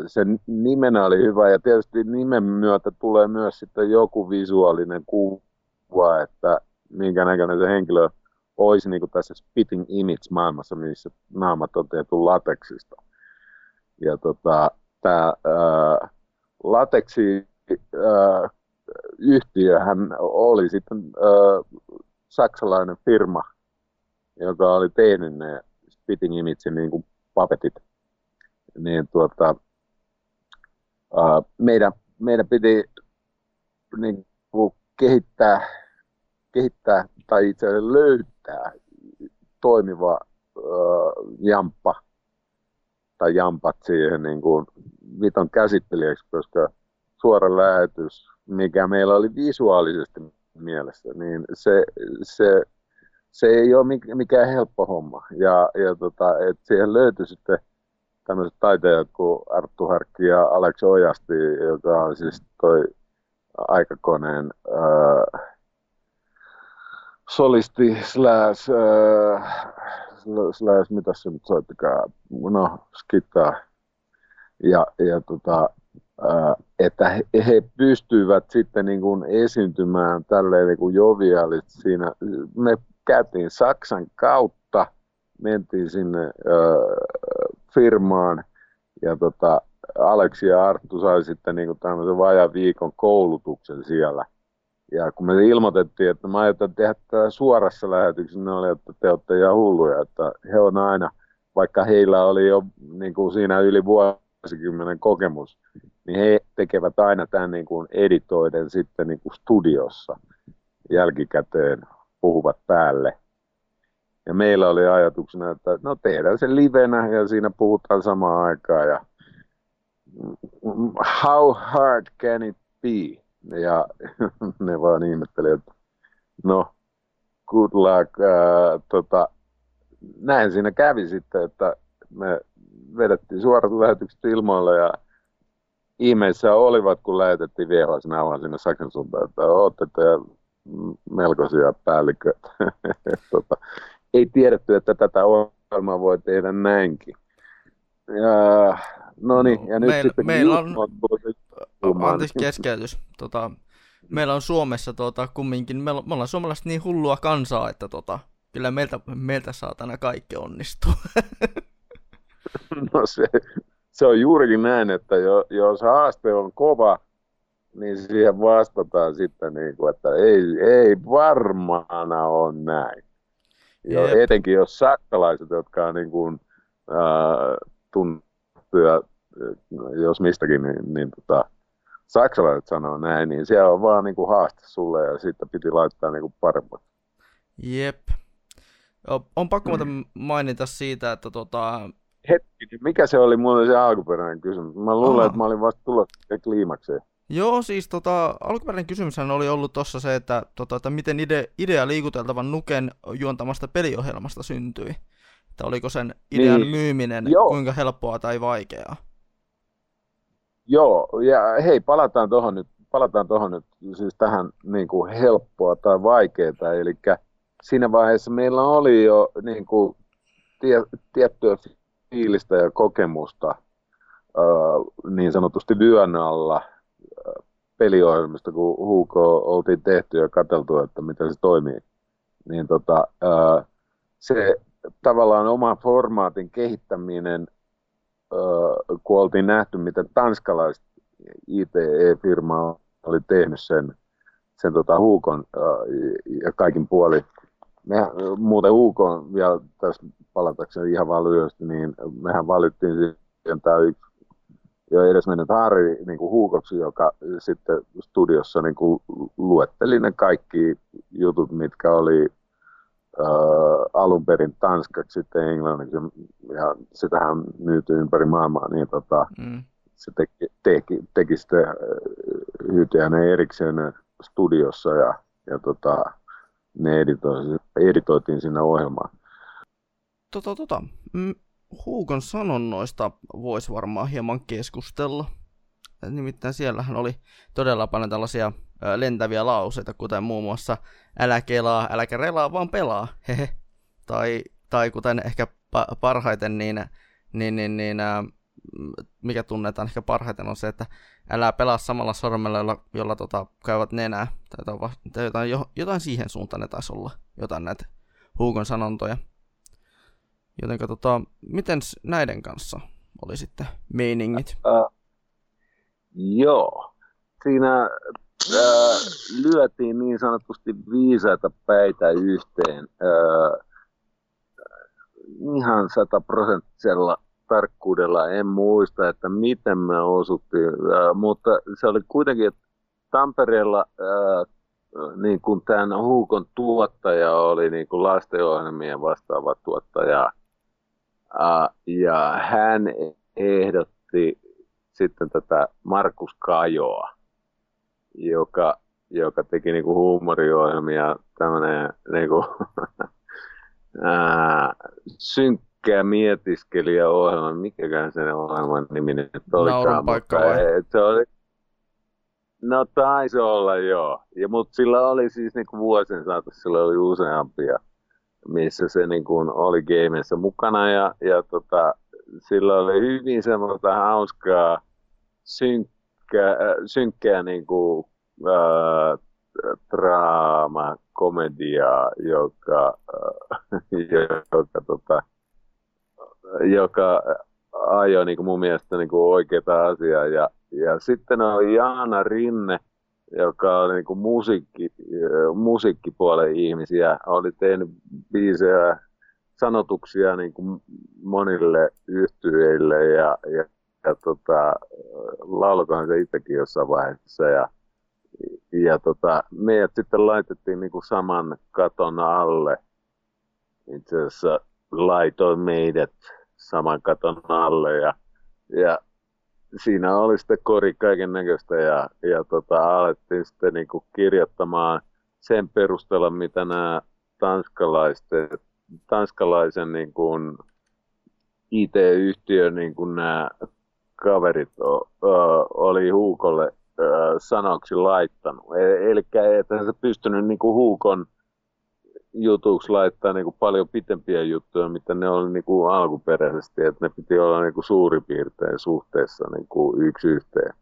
Speaker 2: sen nimenä oli hyvä ja tietysti nimen myötä tulee myös sitten joku visuaalinen kuva, että minkä näköinen se henkilö olisi niin kuin tässä spitting image maailmassa, missä naamat on tehty lateksista. Ja tota, tämä lateksi ää, yhtiöhän oli sitten ää, saksalainen firma, joka oli tehnyt ne spitting image niin kuin papetit. Niin tuota, ää, meidän, meidän piti niin kuin kehittää, kehittää tai itse asiassa löytää toimiva äh, jamppa tai jampat siihen niin kuin viton käsittelijäksi, koska suora lähetys, mikä meillä oli visuaalisesti mielessä, niin se, se, se ei ole mikään helppo homma. Ja, ja tota, et siihen löytyi sitten tämmöiset taiteilijat kuin Arttu Harkki ja Alex Ojasti, joka on siis toi aikakoneen ää, solisti slash, äh, slash mitä se nyt soittikaan, no skittaa. Ja, ja tota, äh, että he, he pystyivät sitten niin kuin esiintymään tälleen niin kuin joviaalit siinä. Me käytiin Saksan kautta, mentiin sinne äh, firmaan ja tota, Aleksi ja Arttu sai sitten niin kuin tämmöisen vajan viikon koulutuksen siellä ja kun me ilmoitettiin, että mä aiotaan tehdä tätä suorassa lähetyksessä, ne oli, että te olette ihan hulluja, että he on aina, vaikka heillä oli jo niin kuin siinä yli vuosikymmenen kokemus, niin he tekevät aina tämän niin kuin editoiden sitten niin kuin studiossa jälkikäteen puhuvat päälle. Ja meillä oli ajatuksena, että no tehdään se livenä ja siinä puhutaan samaan aikaan ja how hard can it be? Ja <laughs> ne vaan ihmetteli, että no, good luck. Ää, tota, näin siinä kävi sitten, että me vedettiin suorat lähetykset ilmoille ja ihmeissä olivat, kun lähetettiin VHS-nauhan sinne Saksan suuntaan, että olette melkoisia päälliköitä. <laughs> tota, ei tiedetty, että tätä ohjelmaa voi tehdä näinkin. Ja, no niin, ja nyt
Speaker 1: meillä,
Speaker 2: sitten
Speaker 1: meillä on, Anteeksi keskeytys. Tota, meillä on Suomessa tota, kumminkin, me, me ollaan suomalaiset niin hullua kansaa, että tota, kyllä meiltä, meiltä saatana kaikki onnistuu. <laughs>
Speaker 2: no se, se on juurikin näin, että jo, jos haaste on kova, niin siihen vastataan sitten, niin kuin, että ei, ei varmaana ole näin. Jo, etenkin jos saksalaiset, jotka on niin kuin, äh, tunnettuja jos mistäkin, niin, niin tota, saksalaiset sanoo näin, niin siellä on vaan niin kuin haaste sulle ja sitten piti laittaa niin kuin paremmat.
Speaker 1: Jep. On pakko mm. mainita siitä, että tota...
Speaker 2: Hetki, mikä se oli mulle se alkuperäinen kysymys? Mä luulen, Aha. että mä olin vasta tulossa kliimakseen.
Speaker 1: Joo, siis tota, alkuperäinen kysymyshän oli ollut tuossa se, että, tota, että miten ide, idea liikuteltavan Nuken juontamasta peliohjelmasta syntyi. Että oliko sen idean niin, myyminen joo. kuinka helppoa tai vaikeaa?
Speaker 2: Joo, ja hei, palataan tuohon nyt, palataan tuohon nyt siis tähän niin kuin helppoa tai vaikeaa. Eli siinä vaiheessa meillä oli jo niin kuin, tie, tiettyä fiilistä ja kokemusta niin sanotusti vyön alla peliohjelmista, kun Hugo oltiin tehty ja katseltu, että miten se toimii. Niin tota, se tavallaan oma formaatin kehittäminen, kun oltiin nähty, miten tanskalaiset ITE-firma oli tehnyt sen, sen tota Huukon ja kaikin puoli. Me, muuten Huukon vielä tässä palatakseni ihan vaan lyhyesti, niin mehän valittiin siihen tämä yksi jo edes mennyt Harri niin kuin Huukoksi, joka sitten studiossa niin kuin luetteli ne kaikki jutut, mitkä oli alun perin tanskaksi, sitten englanniksi, ja sitähän myyty ympäri maailmaa, niin tota, mm. se teki, teki, teki sitten äh, ne erikseen studiossa, ja, ja tota, ne editoitiin, editoitiin sinne ohjelmaan.
Speaker 1: Tota, tota. Huukon sanonnoista voisi varmaan hieman keskustella. Nimittäin siellähän oli todella paljon tällaisia lentäviä lauseita, kuten muun muassa älä kelaa, äläkä relaa, vaan pelaa, <laughs> hehe. Tai, tai kuten ehkä parhaiten, niin, niin, niin, niin mikä tunnetaan ehkä parhaiten on se, että älä pelaa samalla sormella, jolla, jolla tota, käyvät nenää. Tai jotain, jotain siihen suuntaan ne taisi olla, jotain näitä Huukon sanontoja. Joten tota, miten näiden kanssa oli sitten meiningit? Uh,
Speaker 2: joo. Siinä lyötiin niin sanotusti viisaita päitä yhteen. Uh, ihan sataprosenttisella tarkkuudella en muista, että miten me osuttiin, mutta se oli kuitenkin, että Tampereella niin kuin tämän Huukon tuottaja oli niin kuin lastenohjelmien vastaava tuottaja ja hän ehdotti sitten tätä Markus Kajoa, joka, joka teki niinku huumoriohjelmia, tämmöinen niinku, <laughs> synkkää mietiskelijä-ohjelma, mikäkään sen ohjelman nimi nyt
Speaker 1: olikaan. paikka vai?
Speaker 2: Se oli, no taisi olla joo, ja, mutta sillä oli siis niinku vuosien saatossa, sillä oli useampia missä se niin kuin oli gameissa mukana ja, ja tota, sillä oli hyvin semmoista hauskaa synkkää, äh, synkkää niin kuin, äh, draama, komediaa, joka, äh, <laughs> joka, tota, joka ajoi niin kuin mun mielestä niin kuin oikeita asiaa. Ja, ja sitten oli Jaana Rinne, joka oli niin kuin musiikki, musiikkipuolen ihmisiä, oli tehnyt biisejä, sanotuksia niin kuin monille yhtyeille ja, ja, ja tota, laulukohan se itsekin jossain vaiheessa. Ja, ja tota, meidät sitten laitettiin niin kuin saman katon alle. Itse asiassa laitoin meidät saman katon alle ja, ja siinä oli sitten kori kaiken näköistä ja, ja tota, alettiin sitten niin kuin kirjoittamaan sen perusteella, mitä nämä tanskalaisten, tanskalaisen niin kuin IT-yhtiön niin kuin nämä kaverit o, o, oli Huukolle o, sanoksi laittanut. E, eli että se pystynyt niin Huukon jutuksi laittaa niin kuin paljon pitempiä juttuja, mitä ne oli niin kuin alkuperäisesti, että ne piti olla niin kuin suurin piirtein suhteessa niin kuin yksi yhteen.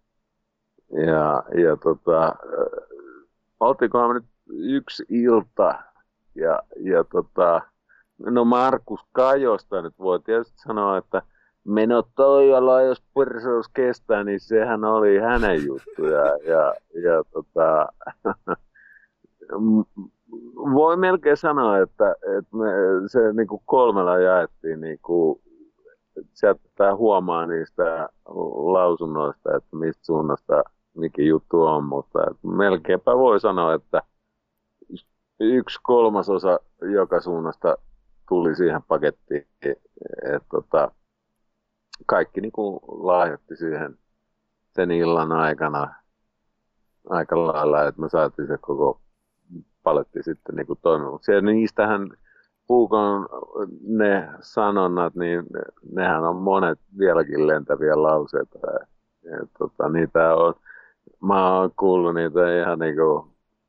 Speaker 2: Ja, ja tota, oltiinkohan nyt yksi ilta, ja, ja tota, no Markus Kajosta nyt voi tietysti sanoa, että meno Toijala, jos perseus kestää, niin sehän oli hänen juttu. Ja, ja, ja tota, <laughs> voi melkein sanoa, että, että me, se niin kuin kolmella jaettiin niin kuin, sieltä huomaa niistä lausunnoista, että mistä suunnasta mikä juttu on, mutta melkeinpä voi sanoa, että yksi kolmasosa joka suunnasta tuli siihen pakettiin. Et, tota, kaikki niin kuin lahjoitti siihen sen illan aikana aika lailla, että me saatiin se koko paletti sitten niin toimimaan. Niistähän Puukon ne sanonnat, niin nehän on monet vieläkin lentäviä lauseita. Ja, tota, niitä on, mä oon kuullut niitä ihan niin kuin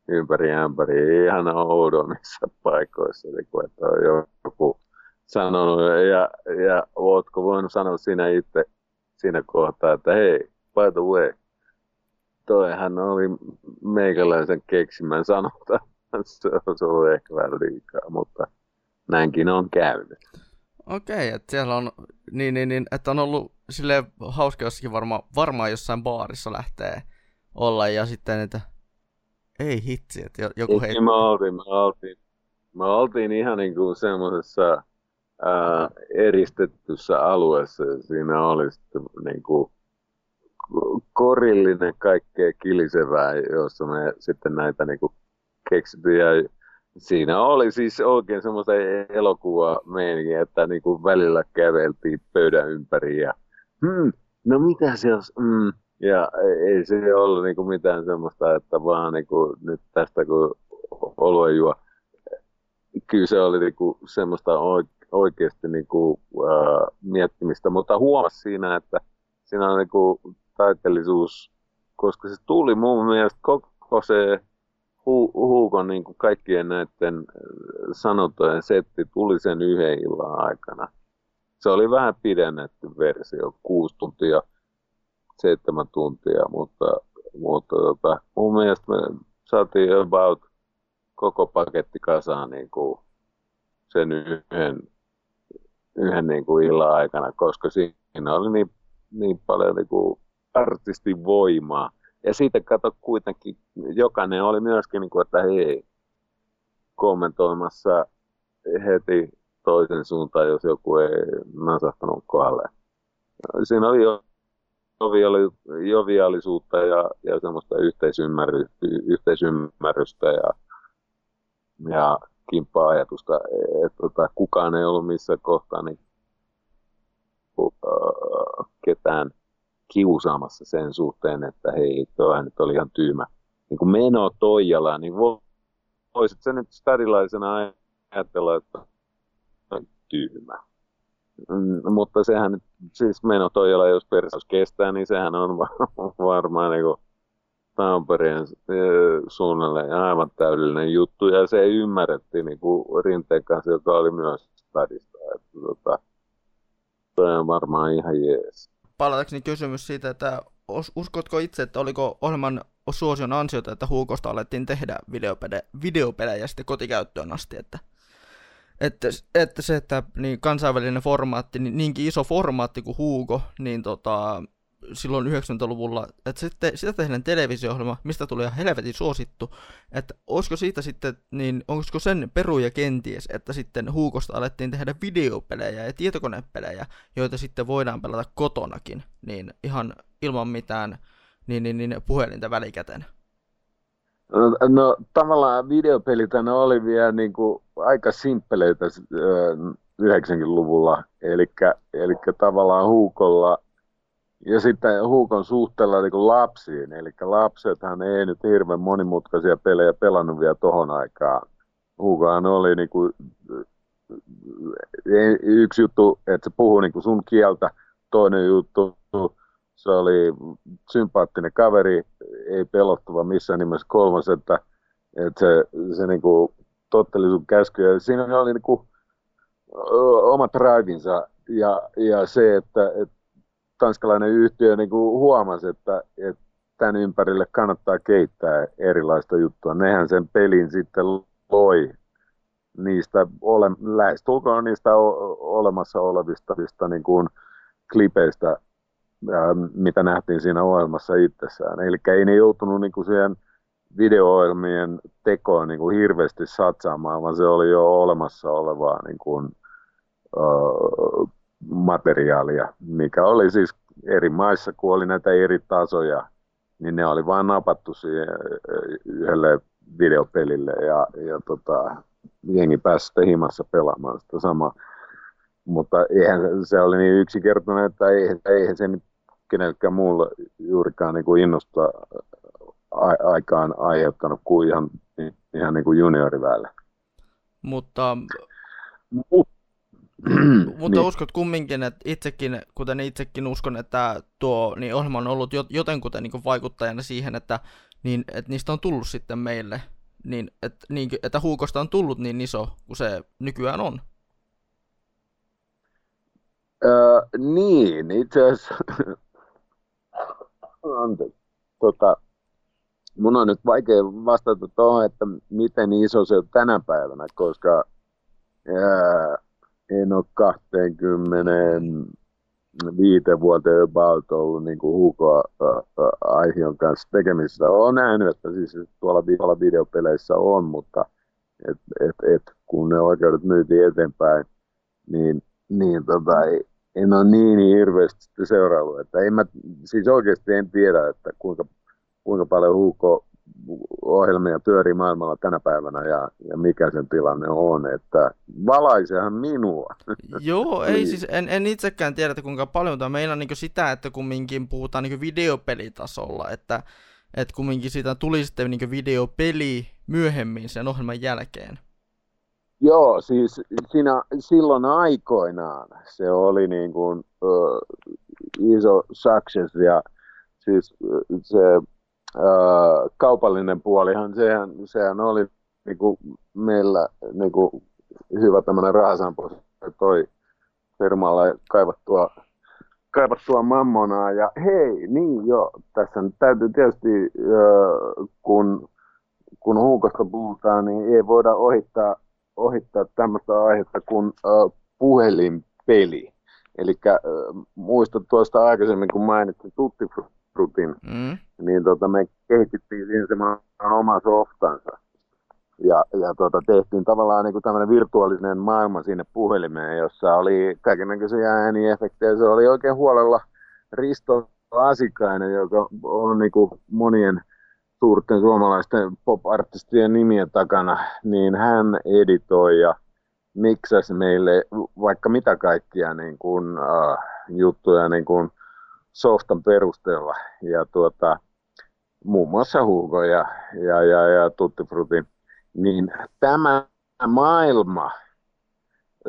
Speaker 2: ympäri ämpäri, ihan oudommissa paikoissa, niin kuin, että on joku sanonut, ja, ja ootko voinut sanoa sinä itse siinä kohtaa, että hei, by the way, toihan oli meikäläisen keksimän sanota. <laughs> Se on ollut ehkä vähän liikaa, mutta näinkin on käynyt.
Speaker 1: Okei, että siellä on, niin, niin, niin, että on ollut sille hauska jossakin varma, varmaan jossain baarissa lähtee olla ja sitten, että ei hitsi, että joku
Speaker 2: heitti. Me oltiin, me oltiin, me oltiin ihan niin kuin semmoisessa ää, eristettyssä alueessa. Ja siinä oli sitten niin kuin korillinen kaikkea kilisevää, jossa me sitten näitä niin kuin keksittiin. Ja siinä oli siis oikein semmoista elokuva meininkiä, että niin kuin välillä käveltiin pöydän ympäri ja hmm, no mitä se olisi, mm, ja ei se ollut niin kuin mitään semmoista, että vaan niin kuin nyt tästä kun olue juo, kyllä se oli niin kuin semmoista oikeasti niin kuin, äh, miettimistä, mutta huomasi siinä, että siinä on niin kuin taiteellisuus, koska se tuli mun mielestä koko se hu- Huukon niin kuin kaikkien näiden sanontojen setti tuli sen yhden illan aikana. Se oli vähän pidennetty versio, kuusi tuntia, seitsemän tuntia, mutta, mutta tota, mun mielestä me saatiin about koko paketti kasaan niin kuin sen yhden, yhden niin kuin illan aikana, koska siinä oli niin, niin paljon niin kuin artistin voimaa. Ja siitä kato kuitenkin, jokainen oli myöskin, niin kuin, että hei, kommentoimassa heti toisen suuntaan, jos joku ei nasahtanut kohdalle. Siinä oli jo joviaalisuutta ja, ja semmoista yhteisymmärry, yhteisymmärrystä ja, ja kimppa-ajatusta, että tota, kukaan ei ollut missä kohtaa niin, uh, ketään kiusaamassa sen suhteen, että hei, tuohan nyt oli ihan tyymä. Niin kuin meno Toijala, niin voisit sä nyt stadilaisena ajatella, että on tyhmä. Mm, mutta sehän nyt, siis meno Toijala, jos persaus kestää, niin sehän on varmaan niin kuin Tampereen eh, suunnalle aivan täydellinen juttu. Ja se ymmärrettiin niin kuin Rinteen kanssa, joka oli myös stadista. Että, tota, toi on varmaan ihan jees
Speaker 1: palatakseni kysymys siitä, että uskotko itse, että oliko ohjelman suosion ansiota, että Huukosta alettiin tehdä videopelejä, videopelejä sitten kotikäyttöön asti, että, että, että se, että niin kansainvälinen formaatti, niin niinkin iso formaatti kuin Huuko, niin tota, silloin 90-luvulla, että sitten, sitä tehdään televisio-ohjelma, mistä ihan helvetin suosittu, että olisiko siitä sitten, niin olisiko sen peruja kenties, että sitten huukosta alettiin tehdä videopelejä ja tietokonepelejä, joita sitten voidaan pelata kotonakin, niin ihan ilman mitään niin, niin, niin puhelinta välikäteen.
Speaker 2: No, no tavallaan videopelit ne oli vielä niin kuin aika simppeleitä 90-luvulla, eli tavallaan huukolla ja sitten Huukon suhteella niin lapsiin, eli lapsethan ei nyt hirveän monimutkaisia pelejä pelannut vielä tohon aikaan. Huukohan oli niin kuin, yksi juttu, että se puhuu niin sun kieltä, toinen juttu, se oli sympaattinen kaveri, ei pelottava missään nimessä kolmas, että, että se, se niin kuin totteli sun käskyjä. Siinä oli niin kuin, omat drivinsa ja, ja se, että, että tanskalainen yhtiö niin kuin huomasi, että, että tämän ympärille kannattaa keittää erilaista juttua. Nehän sen pelin sitten loi niistä ole, lähestulkoon niistä olemassa olevista niin kuin klipeistä, mitä nähtiin siinä ohjelmassa itsessään. Eli ei ne joutunut niin kuin siihen video-ohjelmien tekoon niin kuin hirveästi satsaamaan, vaan se oli jo olemassa olevaa niin kuin, materiaalia, mikä oli siis eri maissa, kun oli näitä eri tasoja, niin ne oli vain napattu siihen yhdelle videopelille ja, ja tota, jengi pääsi sitten himassa pelaamaan sitä samaa. Mutta eihän se oli niin yksinkertainen, että eihän, eihän se nyt kenellekään muulle juurikaan niin kuin innosta a- aikaan aiheuttanut kuin ihan, ihan niin kuin junioriväellä.
Speaker 1: Mutta,
Speaker 2: Mut,
Speaker 1: mutta
Speaker 2: niin.
Speaker 1: uskot kumminkin, että itsekin, kuten itsekin uskon, että tuo niin ohjelma on ollut jot- jotenkuten niin vaikuttajana siihen, että, niin, että niistä on tullut sitten meille, niin, että, niin, että Huukosta on tullut niin iso kuin se nykyään on.
Speaker 2: Öö, niin, itse asiassa, anteeksi, tota, mun on nyt vaikea vastata tuohon, että miten iso se on tänä päivänä, koska ää, en ole 25 vuoteen about ollut niin kuin Hugo Aihion kanssa tekemisissä. Olen nähnyt, että siis tuolla, videopeleissä on, mutta et, et, et, kun ne oikeudet myytiin eteenpäin, niin, niin tota, en ole niin, niin hirveästi seuraillut. Että en mä, siis oikeasti en tiedä, että kuinka, kuinka paljon Hugo ohjelmia pyörii maailmalla tänä päivänä ja, ja mikä sen tilanne on, että valaisehan minua. <laughs>
Speaker 1: Joo, ei siis, en, en itsekään tiedä, että kuinka paljon, mutta meinaa niin sitä, että kumminkin puhutaan niin videopelitasolla, että, että kumminkin siitä tuli sitten niin videopeli myöhemmin sen ohjelman jälkeen.
Speaker 2: Joo, siis siinä, silloin aikoinaan se oli niin kuin, uh, iso success ja siis se kaupallinen puolihan, sehän, sehän oli niin kuin meillä niin kuin hyvä tämmöinen rahasampo, toi firmalle kaivattua, kaivattua mammonaa. Ja hei, niin jo, tässä nyt täytyy tietysti, kun, kun huukosta puhutaan, niin ei voida ohittaa ohittaa tämmöistä aihetta kuin uh, puhelinpeli. Eli muistat tuosta aikaisemmin, kun mainitsin Tutti Frutin, mm. niin tota, me kehitettiin siihen semmoinen oma softansa. Ja, ja tota, tehtiin tavallaan niin tämmöinen virtuaalinen maailma sinne puhelimeen, jossa oli kaikenlaisia ääniefektejä. Se oli oikein huolella Risto Asikainen, joka on niin kuin monien suurten suomalaisten pop-artistien nimien takana, niin hän editoi ja miksasi meille vaikka mitä kaikkia niin kuin, uh, juttuja niin kuin softan perusteella. Ja tuota, muun muassa Hugo ja, ja, ja, ja Tutti Frutti. Niin tämä maailma,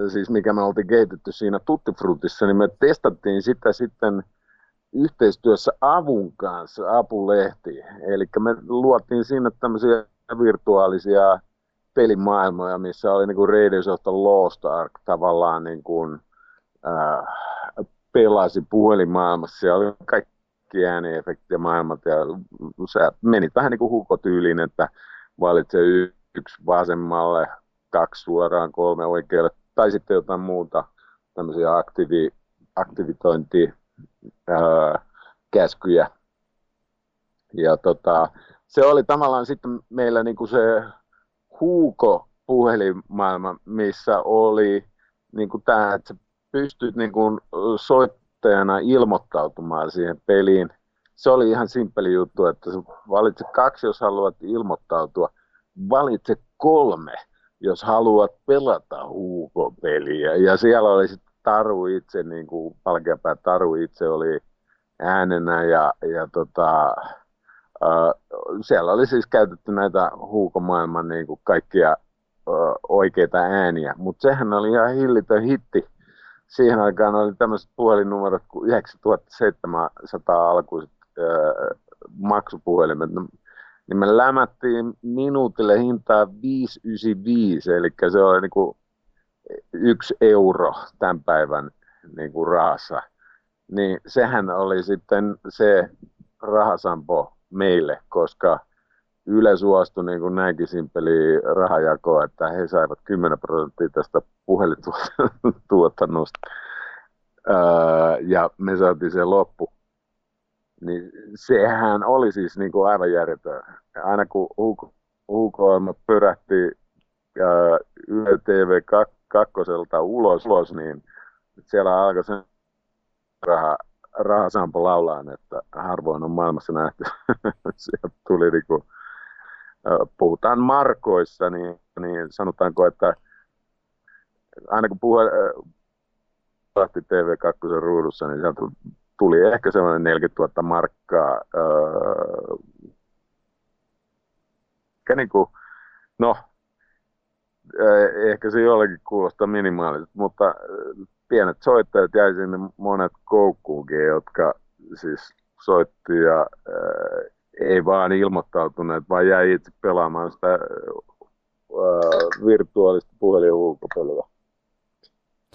Speaker 2: siis mikä me oltiin kehitetty siinä Tutti Frutissa, niin me testattiin sitä sitten – yhteistyössä Avun kanssa, Apulehti. Eli me luotiin sinne tämmöisiä virtuaalisia pelimaailmoja, missä oli niin kuin the Lost Ark tavallaan niin kuin, äh, pelasi puhelimaailmassa. Siellä oli kaikki ääniefektit maailmat ja sä menit vähän niin kuin hukotyyliin, että valitse yksi vasemmalle, kaksi suoraan, kolme oikealle tai sitten jotain muuta tämmöisiä aktivi, aktivitointia ää, käskyjä. Ja tota, se oli tavallaan sitten meillä niinku se huuko puhelimaailma, missä oli niinku tämä, että pystyt niinku soittajana ilmoittautumaan siihen peliin. Se oli ihan simppeli juttu, että valitse kaksi, jos haluat ilmoittautua. Valitse kolme, jos haluat pelata huukopeliä. Ja siellä oli sitten Taru itse, niin kuin Palkeapää Taru itse oli äänenä ja, ja tota, äh, siellä oli siis käytetty näitä huukomaailman niin kuin kaikkia äh, oikeita ääniä, mutta sehän oli ihan hillitön hitti. Siihen aikaan oli tämmöiset puhelinnumerot kuin 9700 alkuiset äh, maksupuhelimet, no, niin me lämättiin minuutille hintaa 595, eli se oli niin kuin yksi euro tämän päivän niin kuin rahassa, niin sehän oli sitten se rahasampo meille, koska Yle suostui niin kuin näinkin simpeli rahajako, että he saivat 10 prosenttia tästä puhelintuotannosta öö, ja me saatiin se loppu. Niin sehän oli siis niin kuin aivan järjetön. Aina kun UK pyrähti Yle TV 2 kakkoselta ulos, ulos niin siellä alkoi se raha, rahasampo laulaa, että harvoin on maailmassa nähty. <laughs> Sieltä tuli niinku, puhutaan markoissa, niin, niin sanotaanko, että aina kun puhe, lähti TV2 ruudussa, niin sieltä tuli ehkä semmoinen 40 000 markkaa öö, ehkä niinku, no, ehkä se jollekin kuulostaa minimaaliselta, mutta pienet soittajat jäi sinne monet koukkuunkin, jotka siis soitti ja ää, ei vaan ilmoittautuneet, vaan jäi itse pelaamaan sitä ää, virtuaalista ulkopeliä.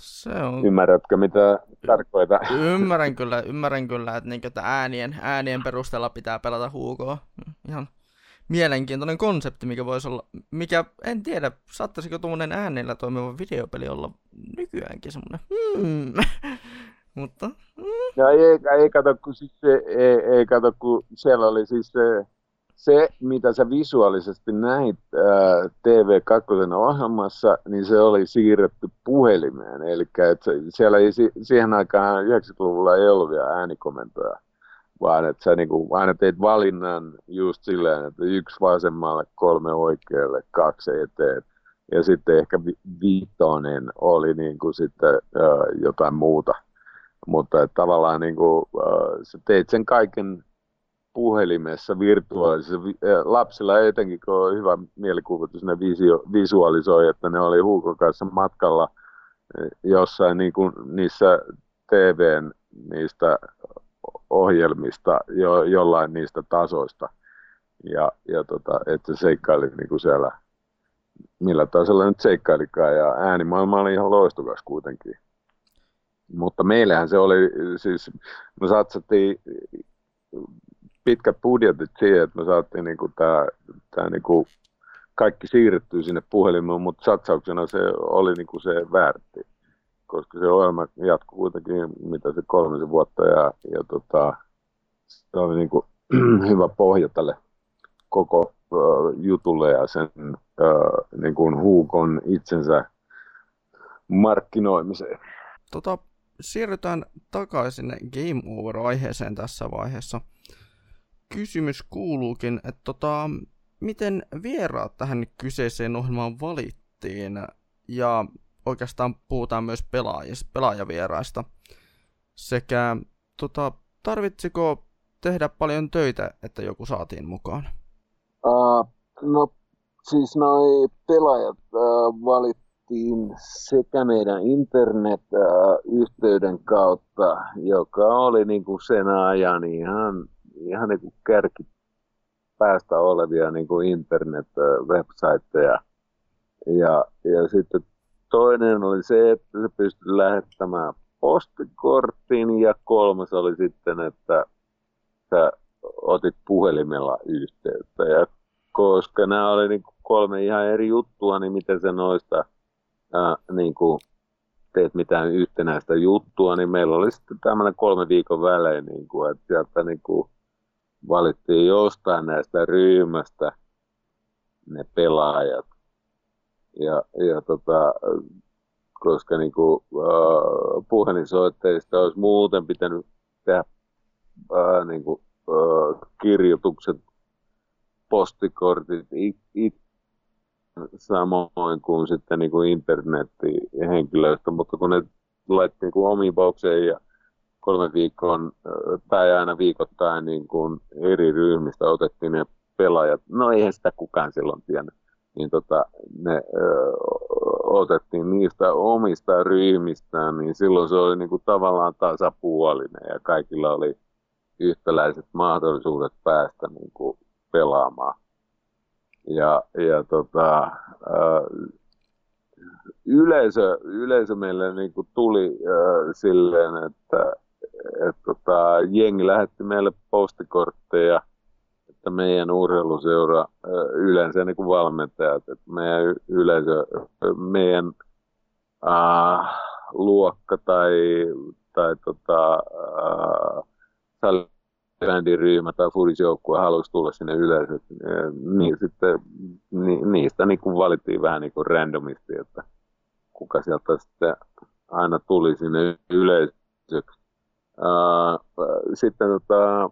Speaker 1: Se on...
Speaker 2: Ymmärrätkö, mitä tarkoita?
Speaker 1: Ymmärrän kyllä, ymmärrän kyllä, että, niin, että äänien, äänien perusteella pitää pelata huukoa. Ihan mielenkiintoinen konsepti, mikä voisi olla, mikä, en tiedä, saattaisiko tuommoinen äänellä toimiva videopeli olla nykyäänkin semmoinen, hmm. Mutta...
Speaker 2: Mm. Ja ei, ei kato, kun, siis se, ei, ei kato, kun siellä oli siis se, se, mitä sä visuaalisesti näit ää, TV2 ohjelmassa, niin se oli siirretty puhelimeen. Eli siellä ei, siihen aikaan 90-luvulla ei ollut vielä äänikomentoja vaan että sä niinku aina teit valinnan just silleen, että yksi vasemmalle, kolme oikealle, kaksi eteen. Ja sitten ehkä viitonen oli niinku sitten äh, jotain muuta. Mutta että tavallaan niinku, äh, sä teit sen kaiken puhelimessa virtuaalisessa. Lapsilla etenkin, kun on hyvä mielikuvitus, ne visio, visualisoi, että ne oli Huukon kanssa matkalla jossain niin kuin niissä TVn niistä ohjelmista jo, jollain niistä tasoista. Ja, ja tota, että se seikkaili niin kuin siellä, millä tasolla nyt seikkailikaan. Ja äänimaailma oli ihan loistukas kuitenkin. Mutta meillähän se oli, siis me satsattiin pitkät budjetit siihen, että me saatiin niin kuin tämä, niin kuin kaikki siirrettyä sinne puhelimeen, mutta satsauksena se oli niin kuin se väärti koska se ohjelma jatkuu kuitenkin, mitä se kolmisen vuotta, ja, ja tota, se oli kuin, <clears throat> hyvä pohja tälle koko jutulle ja sen niin kuin Huukon itsensä markkinoimiseen.
Speaker 1: Tota, siirrytään takaisin Game Over-aiheeseen tässä vaiheessa. Kysymys kuuluukin, että tota, miten vieraat tähän kyseiseen ohjelmaan valittiin ja oikeastaan puhutaan myös pelaajista, pelaajavieraista. Sekä tota, tarvitsiko tehdä paljon töitä, että joku saatiin mukaan?
Speaker 2: Uh, no siis noi pelaajat uh, valittiin sekä meidän internet-yhteyden kautta, joka oli niinku sen ajan ihan, ihan niinku kärki päästä olevia niinku internet-websiteja. Ja, ja sitten toinen oli se, että se pystyi lähettämään postikortin ja kolmas oli sitten, että sä otit puhelimella yhteyttä. Ja koska nämä oli niin kuin kolme ihan eri juttua, niin miten se noista ää, niin kuin teet mitään yhtenäistä juttua, niin meillä oli sitten tämmöinen kolme viikon välein, niin kuin, että sieltä niin kuin valittiin jostain näistä ryhmästä ne pelaajat. Ja, ja tota, koska niin kuin, äh, puhelinsoitteista olisi muuten pitänyt tehdä äh, niin kuin, äh, kirjoitukset, postikortit, it, it, samoin kuin sitten niin kuin internettihenkilöistä, mutta kun ne laitettiin niin kuin omiin bokseen ja kolme viikkoon tai aina viikoittain niin kuin eri ryhmistä otettiin ne pelaajat. No eihän sitä kukaan silloin tiennyt niin tota, ne ö, otettiin niistä omista ryhmistään, niin silloin se oli niinku tavallaan tasapuolinen ja kaikilla oli yhtäläiset mahdollisuudet päästä niinku pelaamaan. Ja, ja tota, yleisö, yleisö meille niinku tuli ö, silleen, että et, tota, jengi lähetti meille postikortteja – että meidän urheiluseura yleensä niin kuin valmentajat, että meidän yleisö, meidän äh, luokka tai, tai tota, äh, bändiryhmä tai furisjoukkue halusi tulla sinne yleisöön, niin sitten ni, niistä niin kuin valittiin vähän niin kuin randomisti, että kuka sieltä sitten aina tuli sinne yleisöksi. Sitten tota,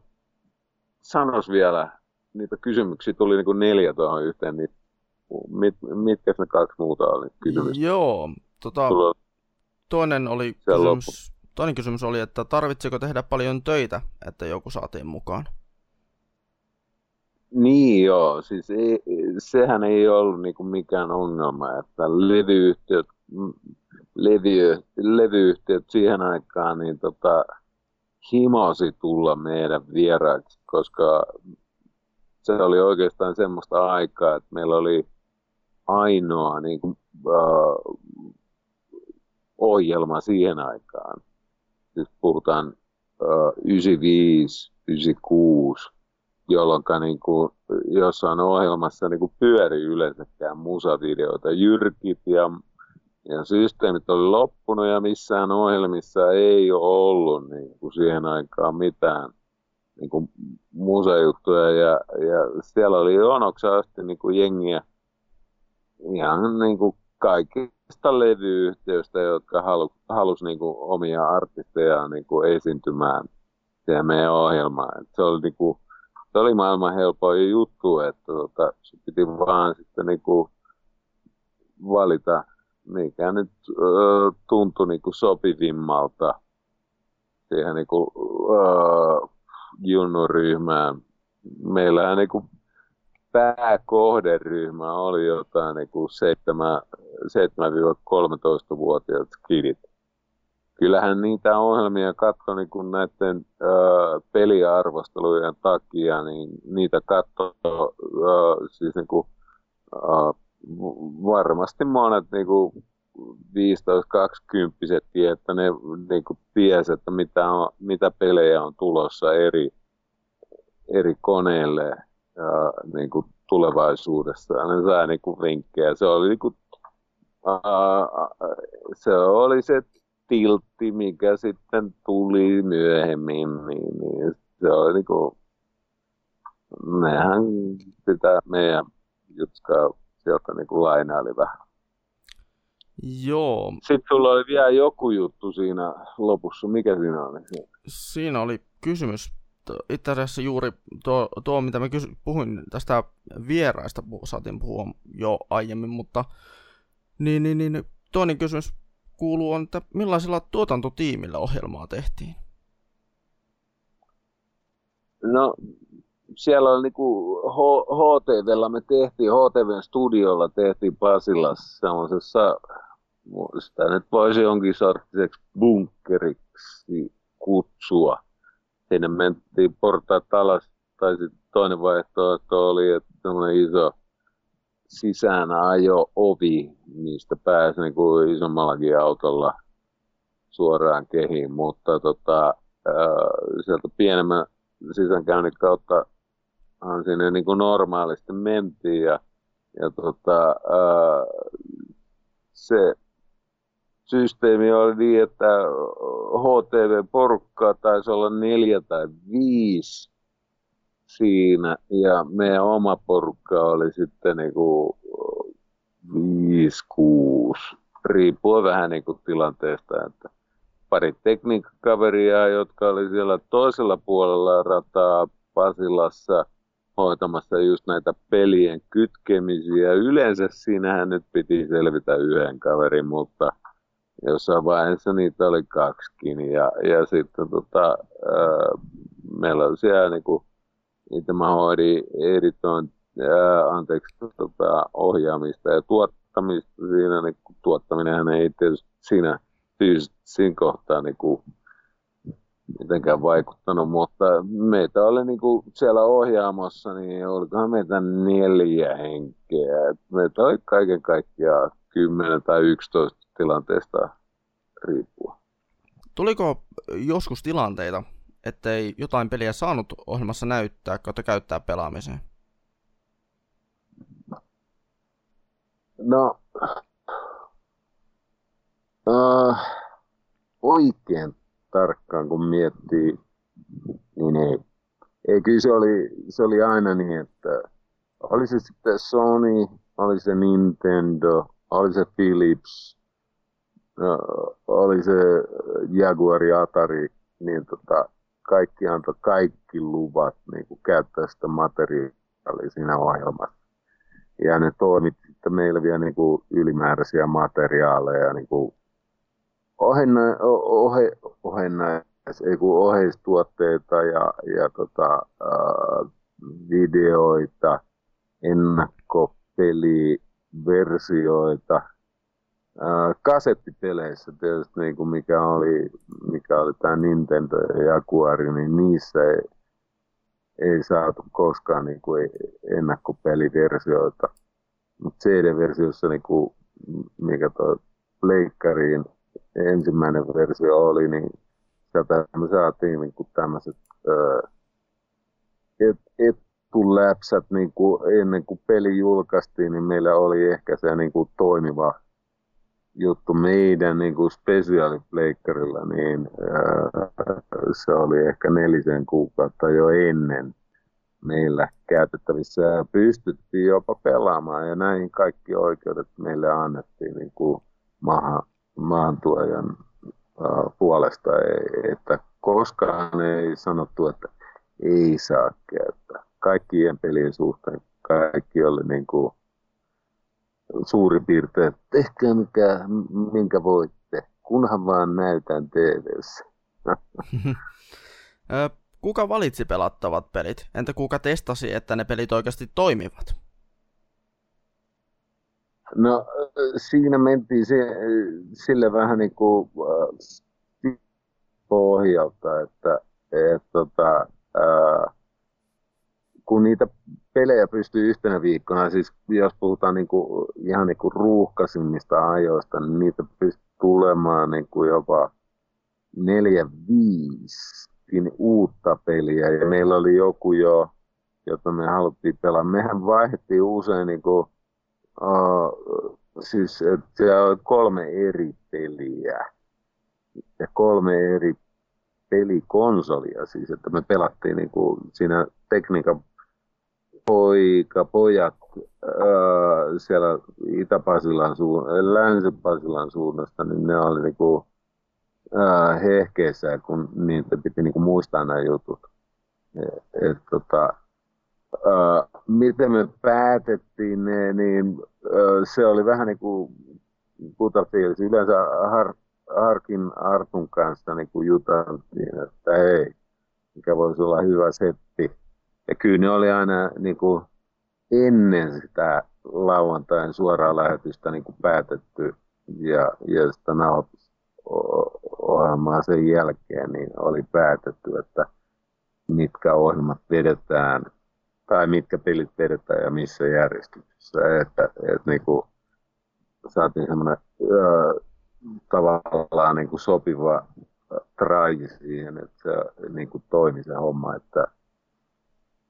Speaker 2: sanos vielä, niitä kysymyksiä tuli niin kuin neljä tuohon yhteen, niin mit, mitkä ne kaksi muuta oli kysymys?
Speaker 1: Joo, tota, toinen, oli kysymys, toinen kysymys oli, että tarvitseko tehdä paljon töitä, että joku saatiin mukaan?
Speaker 2: Niin joo, siis ei, sehän ei ollut niinku mikään ongelma, että levyyhtiöt, levy, levyyhtiöt siihen aikaan niin tota, himosi tulla meidän vieraiksi, koska se oli oikeastaan semmoista aikaa, että meillä oli ainoa niin kuin, uh, ohjelma siihen aikaan. Siis puhutaan uh, 95, 96, jolloin niin kuin, jossain ohjelmassa niin kuin pyöri yleensäkään musavideoita. Jyrkit ja, ja systeemit oli loppunut ja missään ohjelmissa ei ole ollut niin kuin siihen aikaan mitään niin kuin musajuttuja. Ja, ja siellä oli jonoksi asti niin kuin jengiä ihan niin kuin kaikista levyyhtiöistä, jotka halu, halusi niin kuin omia artisteja niin kuin esiintymään siihen meidän ohjelmaan. Se oli niin kuin, se oli maailman helpoin juttu, että tota, se piti vaan sitten niinku valita, mikä nyt ö, tuntui niinku sopivimmalta siihen niinku, ö, junnuryhmään. Meillähän niinku pääkohderyhmä oli jotain niinku 7-13-vuotiaat skidit kyllähän niitä ohjelmia katsoi niin kuin näiden ö, peliarvostelujen takia, niin niitä katsoi siis niin kuin, ö, varmasti monet niin kuin 15-20 että ne niin kuin tiesi, että mitä, on, mitä pelejä on tulossa eri, eri koneille ja, niin kuin tulevaisuudessa. Ne sai niin kuin vinkkejä. Se oli, niin kuin, se oli se tiltti, mikä sitten tuli myöhemmin, niin, niin se oli niinku, nehän sitä meidän jutskaa sieltä niinku lainaili vähän.
Speaker 1: Joo.
Speaker 2: Sitten sulla oli vielä joku juttu siinä lopussa. Mikä siinä oli?
Speaker 1: Siinä oli kysymys. Itse asiassa juuri tuo, tuo mitä mä kysy, puhuin tästä vieraista, saatiin puhua jo aiemmin, mutta niin, niin, niin, toinen kysymys kuuluu on, että millaisella tuotantotiimillä ohjelmaa tehtiin?
Speaker 2: No, siellä on niinku HTVllä me tehtiin, HTVn studiolla tehtiin Pasilassa semmoisessa, sitä nyt voisi jonkin sorttiseksi bunkkeriksi kutsua. Sinne mentiin portaat alas, tai sitten toinen vaihtoehto oli, että semmoinen iso sisään ajo ovi, mistä pääsi niin kuin isommallakin autolla suoraan kehiin, mutta tota, ää, sieltä pienemmän sisäänkäynnin kautta sinne niin kuin normaalisti mentiin ja, ja tota, ää, se systeemi oli niin, että HTV-porukkaa taisi olla neljä tai viisi siinä ja meidän oma porukka oli sitten niinku 5-6, riippuen vähän niinku tilanteesta, että pari tekniikkakaveria, jotka oli siellä toisella puolella rataa Pasilassa hoitamassa just näitä pelien kytkemisiä. Yleensä siinähän nyt piti selvitä yhden kaverin, mutta jossain vaiheessa niitä oli kaksikin. Ja, ja sitten tota, ää, meillä oli siellä niinku niitä mä hoidin editoin, ää, anteeksi, tota, ohjaamista ja tuottamista siinä, niin tuottaminenhan ei tietysti siinä siinä kohtaa niin kuin, mitenkään vaikuttanut, mutta meitä oli niin kuin siellä ohjaamossa, niin olikohan meitä neljä henkeä. Meitä oli kaiken kaikkiaan 10 tai 11 tilanteesta riippuen.
Speaker 1: Tuliko joskus tilanteita, ettei jotain peliä saanut ohjelmassa näyttää kautta käyttää pelaamiseen?
Speaker 2: No, uh, oikein tarkkaan kun miettii, niin ei. ei kyllä se oli, se oli aina niin, että oli se sitten Sony, oli se Nintendo, oli se Philips, uh, oli se Jaguar Atari, niin tota, kaikki antoi kaikki luvat niin kuin käyttää sitä materiaalia siinä ohjelmassa. Ja ne toimit sitten meille vielä niin kuin ylimääräisiä materiaaleja, niin kuin ohenna, ohe, ohenna, ei kun oheistuotteita ja, ja tota, ää, videoita, ennakkopeliversioita, kasettipeleissä tietysti, niin kuin mikä oli, mikä oli tämä Nintendo ja Jaguar, niin niissä ei, ei saatu koskaan niin kuin ennakkopeliversioita. Mutta CD-versiossa, niin kuin, mikä tuo Pleikkariin ensimmäinen versio oli, niin sieltä me saatiin niin kuin tämmöiset et, etuläpsät niin kuin ennen kuin peli julkaistiin, niin meillä oli ehkä se niin kuin toimiva juttu meidän niin kuin spesiaalipleikkarilla, niin se oli ehkä nelisen kuukautta jo ennen meillä käytettävissä ja pystyttiin jopa pelaamaan ja näihin kaikki oikeudet meille annettiin niin kuin maahan, maahantuojan ää, puolesta, että koskaan ei sanottu, että ei saa käyttää. Kaikkien pelien suhteen kaikki oli niin kuin suurin piirtein, tehkää mikä, minkä voitte, kunhan vaan näytän TVssä. <laughs>
Speaker 1: kuka valitsi pelattavat pelit? Entä kuka testasi, että ne pelit oikeasti toimivat?
Speaker 2: No siinä mentiin se, sille vähän niin kuin äh, pohjalta, että et, tota, äh, kun niitä pelejä pystyy yhtenä viikkona, siis jos puhutaan niin kuin, ihan niin kuin ruuhkaisimmista ajoista, niin niitä pystyy tulemaan niin kuin jopa neljä, viisi uutta peliä. Ja meillä oli joku jo, jota me haluttiin pelaa. Mehän vaihdettiin usein niin kuin, uh, siis että oli kolme eri peliä ja kolme eri pelikonsolia, siis että me pelattiin niin kuin siinä tekniikan poika, pojat ää, siellä Itä-Pasilan suun, suunnasta, niin ne oli niinku, ää, hehkeessä, kun niitä piti niinku muistaa nämä jutut. Et, et, tota, ää, miten me päätettiin ne, niin ää, se oli vähän niin kuin Butterfields. Yleensä har, Harkin Artun kanssa niin juteltiin, että hei, mikä voisi olla hyvä setti ja kyllä ne oli aina niin kuin ennen sitä lauantain suoraa lähetystä niin kuin päätetty ja, ja sitä ohjelmaa sen jälkeen niin oli päätetty, että mitkä ohjelmat vedetään tai mitkä pelit vedetään ja missä järjestyksessä. Että, että niin kuin saatiin semmoinen tavallaan niin kuin sopiva trai siihen, että se niin kuin toimi se homma, että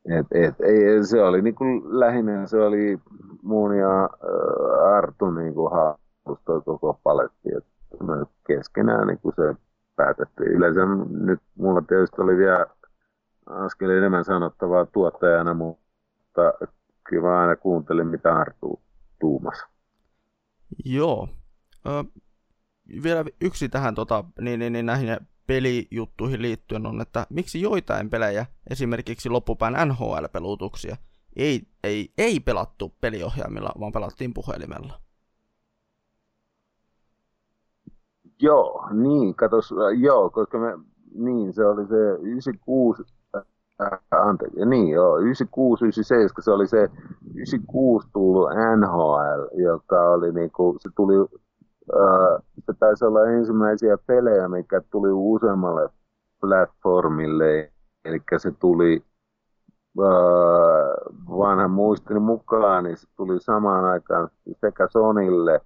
Speaker 2: et, et, ei, se oli niin kuin lähinnä se oli muun ja äh, Artu niin kuin koko paletti. Et me keskenään niin kuin se päätettiin. Yleensä nyt mulla tietysti oli vielä askel enemmän sanottavaa tuottajana, mutta kyllä mä aina kuuntelin, mitä Artu tuumasi.
Speaker 1: Joo. Ö, vielä yksi tähän tota, niin, niin, niin, näihin pelijuttuihin liittyen on, että miksi joitain pelejä, esimerkiksi loppupään NHL-pelutuksia, ei, ei, ei pelattu peliohjaimilla, vaan pelattiin puhelimella.
Speaker 2: Joo, niin, katos, joo, koska me, niin, se oli se 96, äh, anteeksi, niin joo, 96, 97, se oli se 96 tullut NHL, joka oli niinku, se tuli se taisi olla ensimmäisiä pelejä, mikä tuli useammalle platformille, eli se tuli vanhan muistini mukaan, niin se tuli samaan aikaan sekä Sonille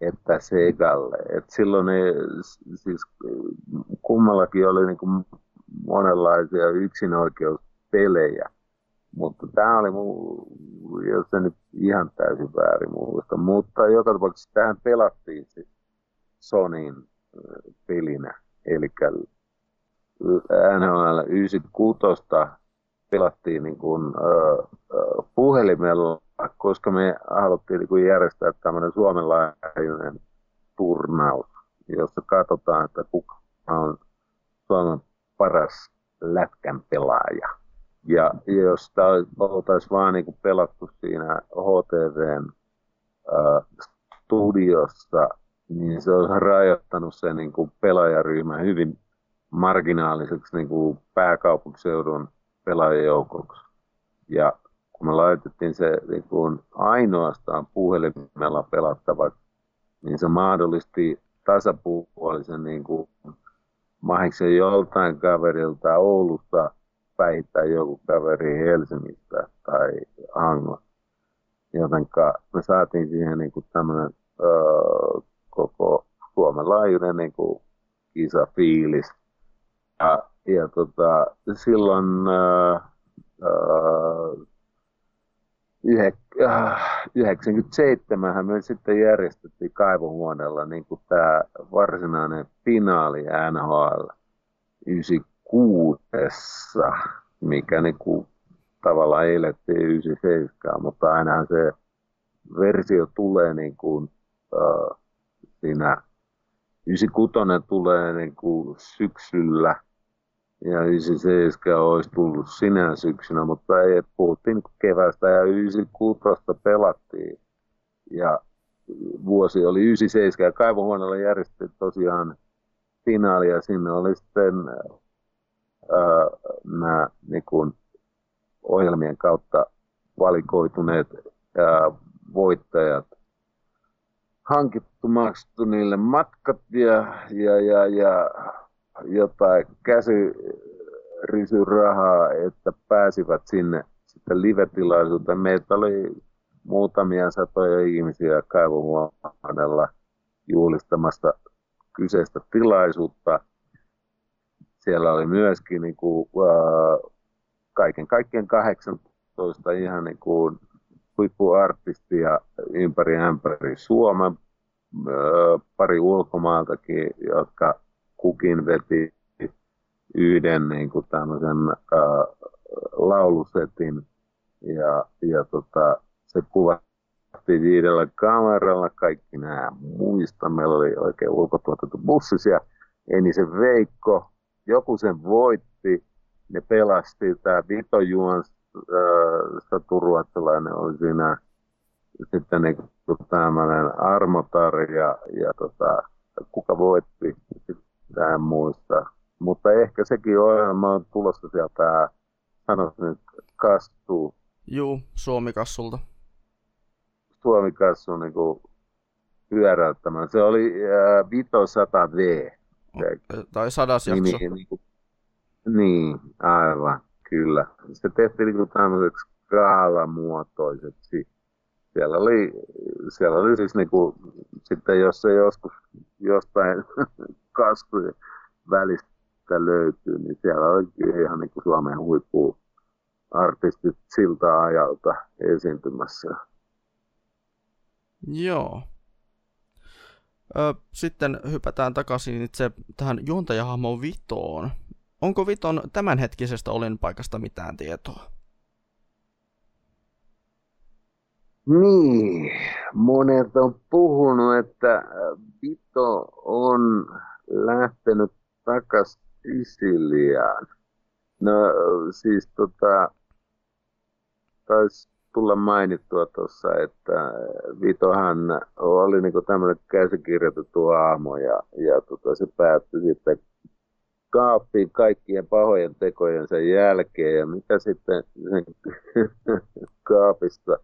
Speaker 2: että Segalle. Et silloin ei, siis kummallakin oli niin kuin monenlaisia yksinoikeuspelejä. Mutta tämä oli, muu, jos se nyt ihan täysin väärin muista, mutta joka tapauksessa tähän pelattiin siis Sonin pelinä, eli NHL 96 pelattiin niin kuin, äh, puhelimella, koska me haluttiin niin kuin järjestää tämmöinen Suomen laajuinen turnaus, jossa katsotaan, että kuka on Suomen paras lätkän pelaaja. Ja jos oltaisiin vaan niin kuin pelattu siinä HTVn äh, studiossa, niin se olisi rajoittanut se niin kuin pelaajaryhmä hyvin marginaaliseksi niin kuin pääkaupunkiseudun pelaajajoukoksi. Ja kun me laitettiin se niin kuin ainoastaan puhelimella pelattavaksi, niin se mahdollisti tasapuolisen niin kuin mahiksen joltain kaverilta Oulusta päihittää joku kaveri Helsingistä tai Hangosta. Jotenka me saatiin siihen niin kuin tämmöinen öö, koko Suomen laajuinen niin kuin kisafiilis. Ja, ja tota, silloin öö, öö, 97 äh, me sitten järjestettiin kaivohuoneella niin kuin tämä varsinainen finaali NHL 96, mikä niin kuin tavallaan eilettiin 97, mutta aina se versio tulee niin kuin, äh, siinä 96 tulee niin kuin syksyllä ja 97 olisi tullut sinä syksynä, mutta ei, puhuttiin kevästä ja 96 pelattiin. Ja vuosi oli 97 ja kaivohuoneella järjestettiin tosiaan finaali ja sinne oli sitten nämä niin ohjelmien kautta valikoituneet ää, voittajat hankittu, maksettu niille matkat ja, ja, ja, ja jotain käsirysyrahaa, että pääsivät sinne sitten live-tilaisuuteen. Meitä oli muutamia satoja ihmisiä kaivohuoneella juhlistamasta kyseistä tilaisuutta. Siellä oli myöskin niin kuin, kaiken kaikkien 18 ihan niin kuin huippuartistia ympäri ämpäri Suomen, pari ulkomaaltakin, jotka kukin veti yhden niin kuin tämmöisen äh, laulusetin ja, ja tota, se kuvattiin viidellä kameralla, kaikki nämä muista. Meillä oli oikein ulkotuotettu bussis ja Enisen Veikko, joku sen voitti, ne pelasti, tämä Vito Juons, äh, Satu Ruotsalainen oli siinä sitten niin tämmöinen Armotar ja, ja tota, kuka voitti, sitä en muista. Mutta ehkä sekin ohjelma on tulossa sieltä, sanoisi nyt, kastuu.
Speaker 1: Juu, Suomi-kassulta.
Speaker 2: Suomi-kassu niin kuin pyöräyttämään. Se oli äh, Vito 100V.
Speaker 1: Se, tai sadas jakso.
Speaker 2: Niin, niin, kuin, niin, aivan, kyllä. Se tehtiin niin tämmöiseksi skaalamuotoiseksi. Siellä oli, siellä oli siis niin kuin, sitten jos se joskus jostain <laughs> kaskujen välistä löytyy, niin siellä on ihan niin kuin Suomen huippu artistit siltä ajalta esiintymässä.
Speaker 1: Joo. Ö, sitten hypätään takaisin itse tähän juontajahahmoon Vitoon. Onko Viton tämänhetkisestä olinpaikasta mitään tietoa?
Speaker 2: Niin, monet on puhunut, että Vito on lähtenyt takas Sisiliaan. No siis tota, taisi tulla mainittua tuossa, että Vitohan oli niinku tämmöinen käsikirjoitettu aamo ja, ja tota, se päättyi sitten kaappiin kaikkien pahojen tekojen sen jälkeen ja mitä sitten sen <laughs> kaapista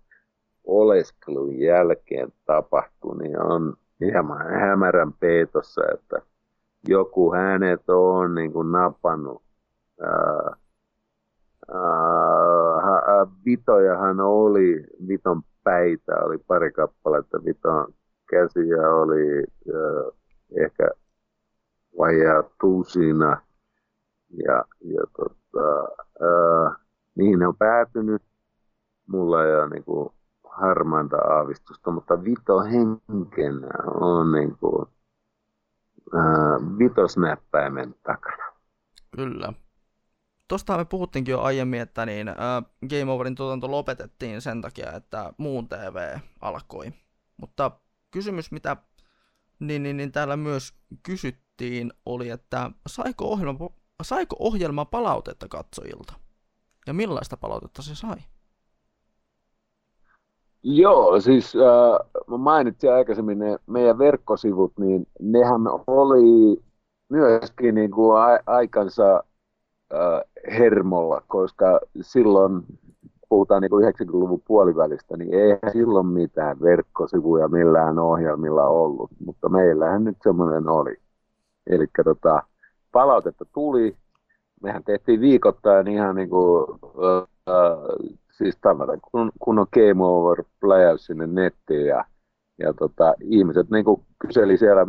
Speaker 2: oleskelun jälkeen tapahtui, niin on hieman hämärän peitossa, että joku hänet on niin kuin napannut. Ää, ää, Vitojahan oli, Viton päitä oli pari kappaletta, Viton käsiä oli ää, ehkä vajaa tusina. Ja, ja tota, ää, niihin on päätynyt. Mulla ei ole niin kuin, harmainta aavistusta, mutta Vito henkenä on niin kuin, äh, vitosnäppäimen takana.
Speaker 1: Kyllä. Tuosta me puhuttiinkin jo aiemmin, että niin, äh, Game Overin tuotanto lopetettiin sen takia, että muun TV alkoi. Mutta kysymys, mitä niin, niin, niin täällä myös kysyttiin, oli, että saiko ohjelma, saiko ohjelma palautetta katsojilta? Ja millaista palautetta se sai?
Speaker 2: Joo, siis äh, mainitsin aikaisemmin ne meidän verkkosivut, niin nehän oli myöskin niin kuin a- aikansa äh, hermolla, koska silloin puhutaan niin 90-luvun puolivälistä, niin ei silloin mitään verkkosivuja millään ohjelmilla ollut, mutta meillähän nyt semmoinen oli. Eli tota, palautetta tuli, mehän tehtiin viikoittain ihan niin kuin, äh, siis tavallaan, kun, on Game Over pläjäys sinne nettiin ja, ja tota, ihmiset niin kuin kyseli siellä,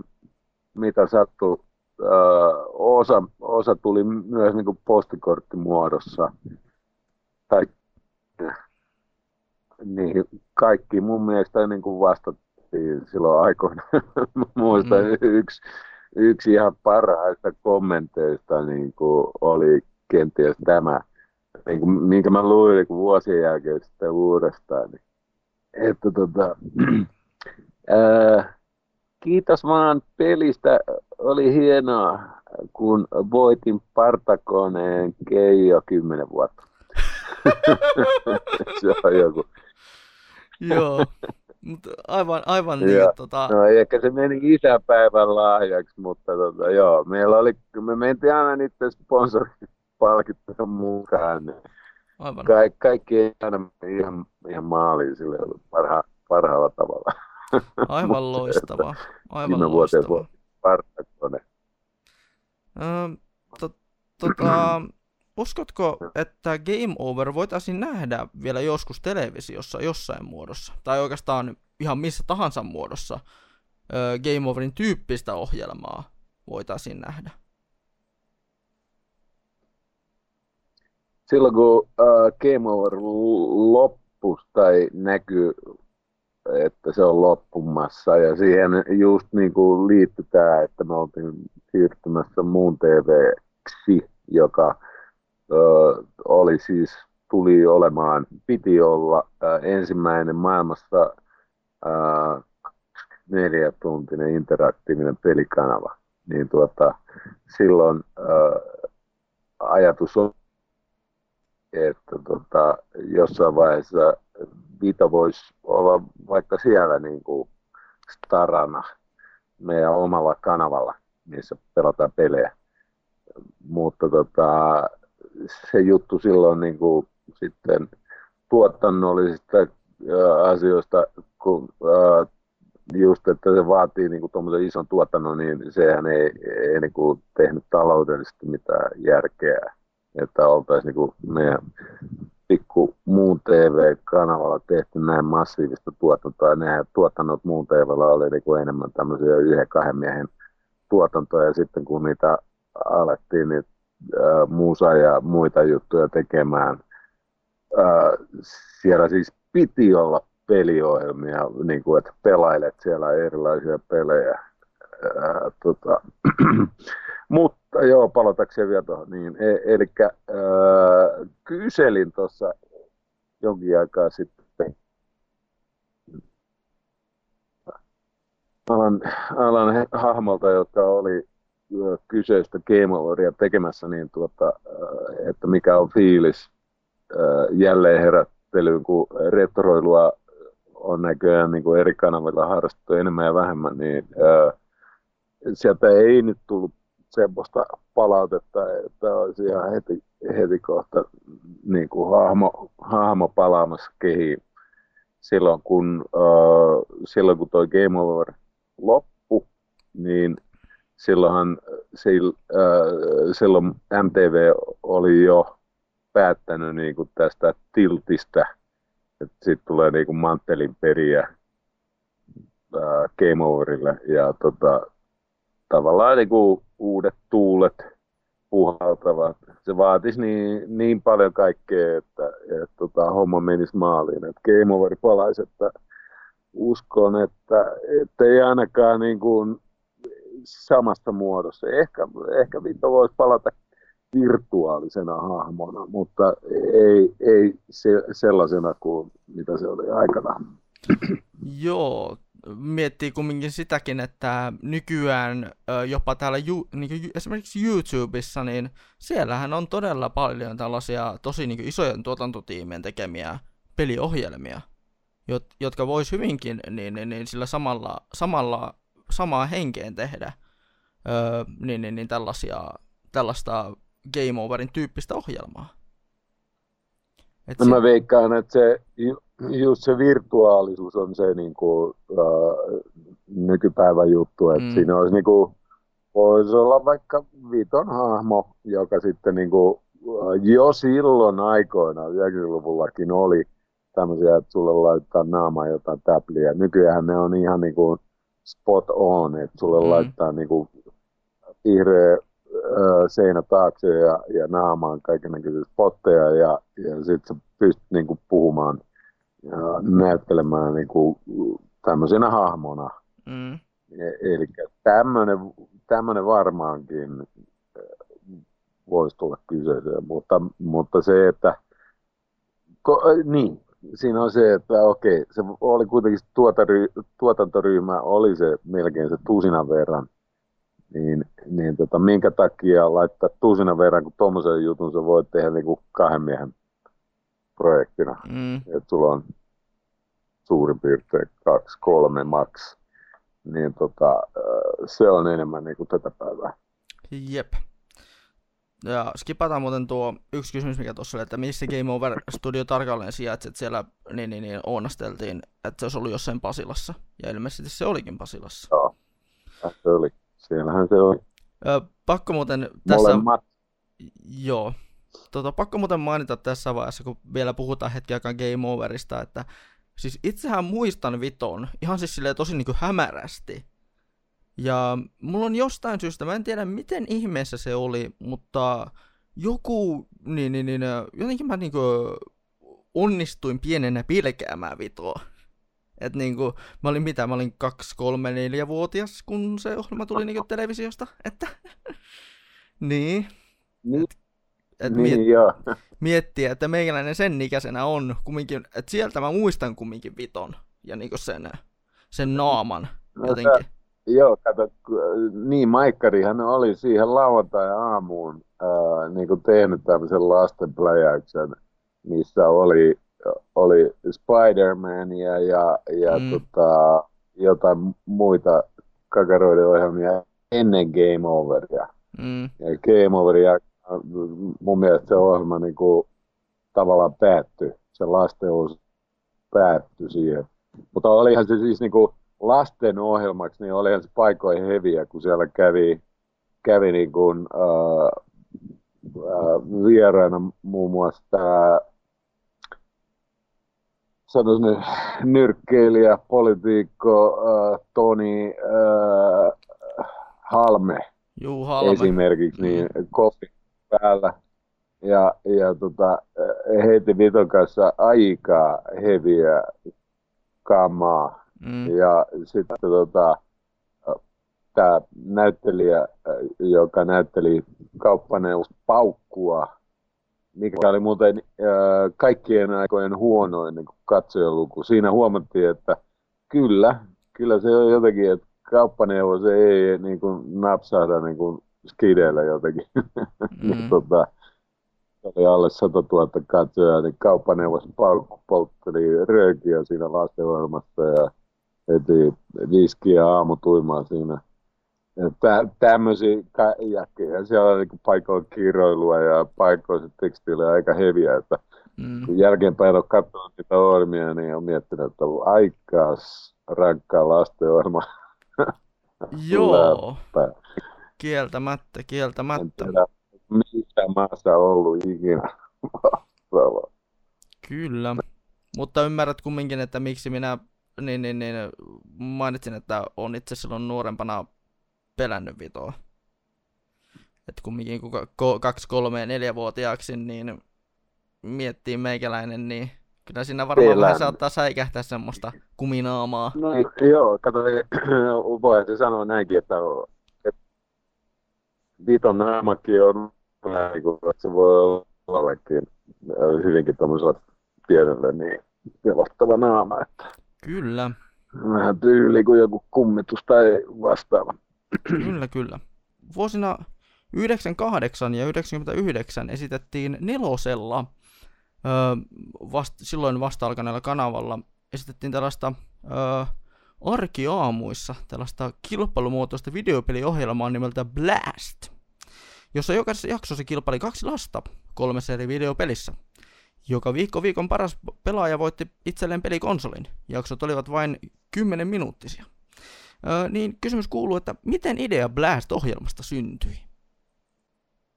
Speaker 2: mitä sattui. Äh, osa, osa tuli myös niin postikorttimuodossa. Tai, niin kaikki mun mielestä niin kuin vastattiin silloin aikoina. <laughs> Muistan mm. yksi, yksi ihan parhaista kommenteista niin kuin oli kenties tämä, niin kuin, minkä mä luin niin vuosien jälkeen sitten uudestaan, niin, että tota, ää, <clears throat> kiitos vaan pelistä, oli hienoa, kun voitin partakoneen Keijo kymmenen vuotta. <laughs> se on joku.
Speaker 1: Joo, mutta aivan, aivan niin, tota...
Speaker 2: No ehkä se meni isäpäivän lahjaksi, mutta tota, joo, meillä oli, me mentiin aina niiden sponsoripalkittujen mukaan. Niin aivan. Ka- kaikki ei aina ihan, ihan maaliin sille parha, parhaalla tavalla.
Speaker 1: Aivan loistavaa. Aivan loistavaa.
Speaker 2: Partakone.
Speaker 1: Öö, to, tota, uskotko, että Game Over voitaisiin nähdä vielä joskus televisiossa jossain muodossa, tai oikeastaan ihan missä tahansa muodossa Game Overin tyyppistä ohjelmaa voitaisiin nähdä?
Speaker 2: Silloin kun uh, Game Over loppus tai näkyy, että se on loppumassa ja siihen just niin kuin liittyy tämä, että me oltiin siirtymässä muun TV-ksi, joka oli siis, tuli olemaan, piti olla ensimmäinen maailmassa neljätuntinen interaktiivinen pelikanava. Niin tuota, silloin ajatus on, että tota, jossain vaiheessa Vita voisi olla vaikka siellä niin kuin starana meidän omalla kanavalla, missä pelataan pelejä. Mutta tota, se juttu silloin niin kuin sitten tuotannollisista asioista, kun just, että se vaatii niin kuin ison tuotannon, niin sehän ei, ei niin kuin tehnyt taloudellisesti mitään järkeä, että oltaisiin niin kuin meidän pikku muun TV-kanavalla tehty näin massiivista tuotantoa, ja nämä tuotannot muun TVllä oli niin kuin enemmän tämmöisiä yhden kahden miehen tuotantoja, ja sitten kun niitä alettiin, niin musa ja muita juttuja tekemään. Siellä siis piti olla peliohjelmia, niin kuin, että pelailet siellä erilaisia pelejä. Ää, tota, <clears throat> mutta joo, palatakseen vielä tuohon. Niin, e- eli kyselin tuossa jonkin aikaa sitten alan, alan hahmolta, jotka oli kyseistä Game tekemässä, niin tuota, että mikä on fiilis jälleen herättelyyn, kun retroilua on näköjään niin kuin eri kanavilla harrastettu enemmän ja vähemmän, niin sieltä ei nyt tullut semmoista palautetta, että olisi ihan heti, heti kohta niin kuin hahmo, hahmo palaamassa kehiin silloin, kun, uh, silloin kun toi Game Over loppu, niin silloinhan äh, silloin MTV oli jo päättänyt niin kuin tästä tiltistä, että sitten tulee niin kuin manttelin periä äh, Game Overille ja tota, tavallaan niin kuin uudet tuulet puhaltavat. Se vaatisi niin, niin paljon kaikkea, että, että tota, homma menisi maaliin. Että Game Over palaisi, että uskon, että, että ei ainakaan niin kuin samassa muodossa. Ehkä, ehkä Vito voisi palata virtuaalisena hahmona, mutta ei, ei se, sellaisena kuin mitä se oli aikana.
Speaker 1: Joo, miettii kumminkin sitäkin, että nykyään jopa täällä ju, niin esimerkiksi YouTubessa, niin siellähän on todella paljon tällaisia tosi niin isojen tuotantotiimien tekemiä peliohjelmia, jotka vois hyvinkin niin, niin, niin sillä samalla, samalla samaa henkeen tehdä öö, niin, niin, niin tällaisia, tällaista Game Overin tyyppistä ohjelmaa.
Speaker 2: Et no mä veikkaan, että se, just se virtuaalisuus on se niin kuin, uh, nykypäivän juttu, että mm. siinä olisi niin kuin, voisi olla vaikka viton hahmo, joka sitten niin kuin, jo silloin aikoina, 90-luvullakin oli tämmöisiä, että sulle laittaa naama jotain täpliä. Nykyään ne on ihan niin kuin spot on, että sulle mm. laittaa niin kuin vihreä seinä taakse ja, ja naamaan kaikenlaisia spotteja ja, ja sitten sä pystyt niin kuin, puhumaan ja näyttelemään niin kuin, tämmöisenä hahmona. Mm. E- eli tämmöinen varmaankin voisi tulla kyseeseen, mutta, mutta se, että ko, niin, siinä on se, että okei, se oli kuitenkin tuotantoryhmä, oli se melkein se tusinan verran – niin, niin tota, minkä takia laittaa tuusina verran, kun tuommoisen jutun sä voit tehdä niin kuin kahden miehen projektina. Mm. Että sulla on suurin piirtein kaksi, kolme max. Niin tota, se on enemmän niin kuin tätä päivää.
Speaker 1: Jep. Ja skipataan muuten tuo yksi kysymys, mikä tuossa oli, että missä Game Over Studio tarkalleen sijaitsi, että siellä niin, niin, niin, oonasteltiin, että se olisi ollut jossain Pasilassa. Ja ilmeisesti se olikin Pasilassa.
Speaker 2: Joo, se oli. Siellähän se oli.
Speaker 1: Ö, pakko muuten tässä... Molemmat. Joo. Tota, pakko muuten mainita tässä vaiheessa, kun vielä puhutaan hetki aikaa Game Overista, että siis itsehän muistan Viton ihan siis silleen tosi niin kuin hämärästi. Ja mulla on jostain syystä, mä en tiedä miten ihmeessä se oli, mutta joku, niin, niin, niin jotenkin mä niin kuin onnistuin pienenä pilkäämään Vitoa. Et niinku, mä olin mitä, mä olin 2, 3, 4 vuotias, kun se ohjelma tuli niinku televisiosta, että <laughs> niin.
Speaker 2: Niin,
Speaker 1: et, et niin miet, joo. miettiä, että meikäläinen sen ikäisenä on kumminkin, että sieltä mä muistan kumminkin Viton ja niinku sen, sen naaman no, jotenkin. Sä,
Speaker 2: joo, kato, niin Maikkarihan oli siihen lauantai-aamuun äh, niin kuin tehnyt tämmöisen lasten pläjäyksen, missä oli oli Spider-Mania ja, ja mm. tota, jotain muita kakaroiden ohjelmia ennen Game Overia. Mm. Ja Game Overia, mun mielestä se ohjelma niin kuin, tavallaan päättyi. Se lasten osuus päättyi siihen. Mutta olihan se siis niin kuin, lasten ohjelmaksi, niin olihan se paikoin heviä, kun siellä kävi, kävi niin kuin, äh, äh, vieraana muun muassa tämä sanoisin nyt, nyrkkeilijä, poliitikko, äh, Toni äh, Halme,
Speaker 1: Juu, Halme
Speaker 2: esimerkiksi, niin mm. kofi päällä. Ja, ja tota, heiti Viton kanssa aikaa heviä kamaa. Mm. Ja sitten tota, tämä näyttelijä, joka näytteli kauppaneus Paukkua, mikä oli muuten äh, kaikkien aikojen huonoin niin katsojaluku. Siinä huomattiin, että kyllä, kyllä se on jotenkin, että kauppaneuvos ei niin kuin, napsahda niin kuin skideillä jotenkin. Niin, mm. <laughs> tota, oli alle 100 000 katsojaa, niin kauppaneuvos poltteli röökiä siinä lastenohjelmassa ja heti viskiä aamutuimaa siinä tämmöisiä, ja siellä on niin paikoilla kiroilua ja paikoilla se teksti oli aika heviä, että mm. kun jälkeenpäin on katsonut niitä ohjelmia, niin on miettinyt, että on aika rankkaa lastenohjelma. <laughs>
Speaker 1: Joo, kieltämättä, kieltämättä. En
Speaker 2: tiedä, missä maassa ollut ikinä.
Speaker 1: Kyllä, mutta ymmärrät kumminkin, että miksi minä niin, niin, niin, mainitsin, että on itse silloin nuorempana pelännyt vitoa. Et kumminkin kun kaksi, kolme, neljä vuotiaaksi, niin miettii meikäläinen, niin kyllä siinä varmaan Pelän. vähän saattaa säikähtää semmoista kuminaamaa.
Speaker 2: No joo, kato, <clears throat> voi se sanoa näinkin, että, että viton naamakin on niin kuin, että se voi ollakin hyvinkin tuommoisella pienelle niin pelottava naama. Että
Speaker 1: Kyllä.
Speaker 2: Vähän tyyli kuin joku kummitus tai vastaava.
Speaker 1: Kyllä, kyllä. Vuosina 98 ja 99 esitettiin nelosella, öö, vast, silloin vasta-alkaneella kanavalla, esitettiin tällaista öö, arkiaamuissa tällaista kilpailumuotoista videopeliohjelmaa nimeltä Blast, jossa jokaisessa jaksossa kilpaili kaksi lasta kolmessa eri videopelissä. Joka viikko viikon paras pelaaja voitti itselleen pelikonsolin. Jaksot olivat vain 10 minuuttisia. Öö, niin kysymys kuuluu, että miten idea Blast-ohjelmasta syntyi?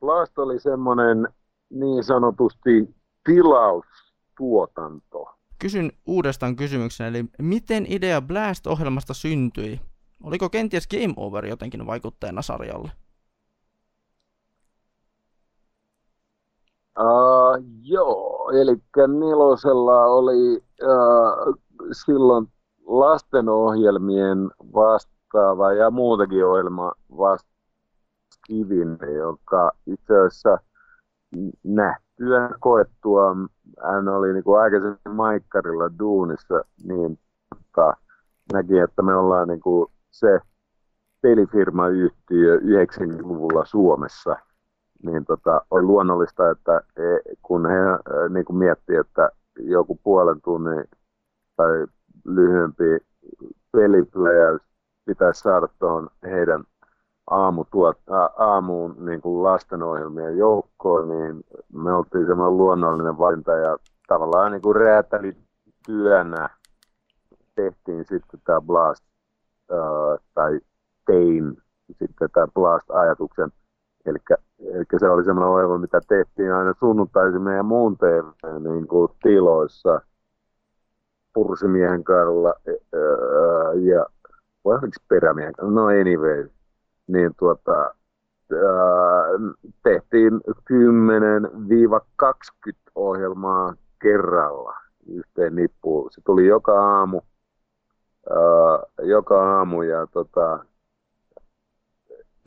Speaker 2: Blast oli semmoinen niin sanotusti tilaustuotanto.
Speaker 1: Kysyn uudestaan kysymyksen, eli miten idea Blast-ohjelmasta syntyi? Oliko kenties Game Over jotenkin vaikuttajana sarjalle?
Speaker 2: Uh, joo, eli nelosella oli uh, silloin lastenohjelmien vastaava ja muutakin ohjelma vastkivin, joka itse asiassa nähtyä koettua, hän oli niin kuin aikaisemmin Maikkarilla duunissa, niin tota, näki, että me ollaan niin kuin se pelifirmayhtiö 90-luvulla Suomessa, niin tota, on luonnollista, että kun he niin kuin miettii, että joku puolen tunnin tai lyhyempi pelipläjäys pitäisi saada tuohon heidän aamutuot, ä, aamuun niin kuin lastenohjelmien joukkoon, niin me oltiin semmoinen luonnollinen valinta ja tavallaan niin kuin räätälityönä tehtiin sitten tämä Blast, ää, tai tein sitten tämä Blast-ajatuksen. Eli, eli se oli semmoinen ohjelma, mitä tehtiin aina sunnuntaisin meidän muun TV niin kuin tiloissa Pursimiehen kadulla ja vai oliko perämiehen no anyway, niin tuota, tehtiin 10-20 ohjelmaa kerralla yhteen nippuun. Se tuli joka aamu, joka aamu ja tota,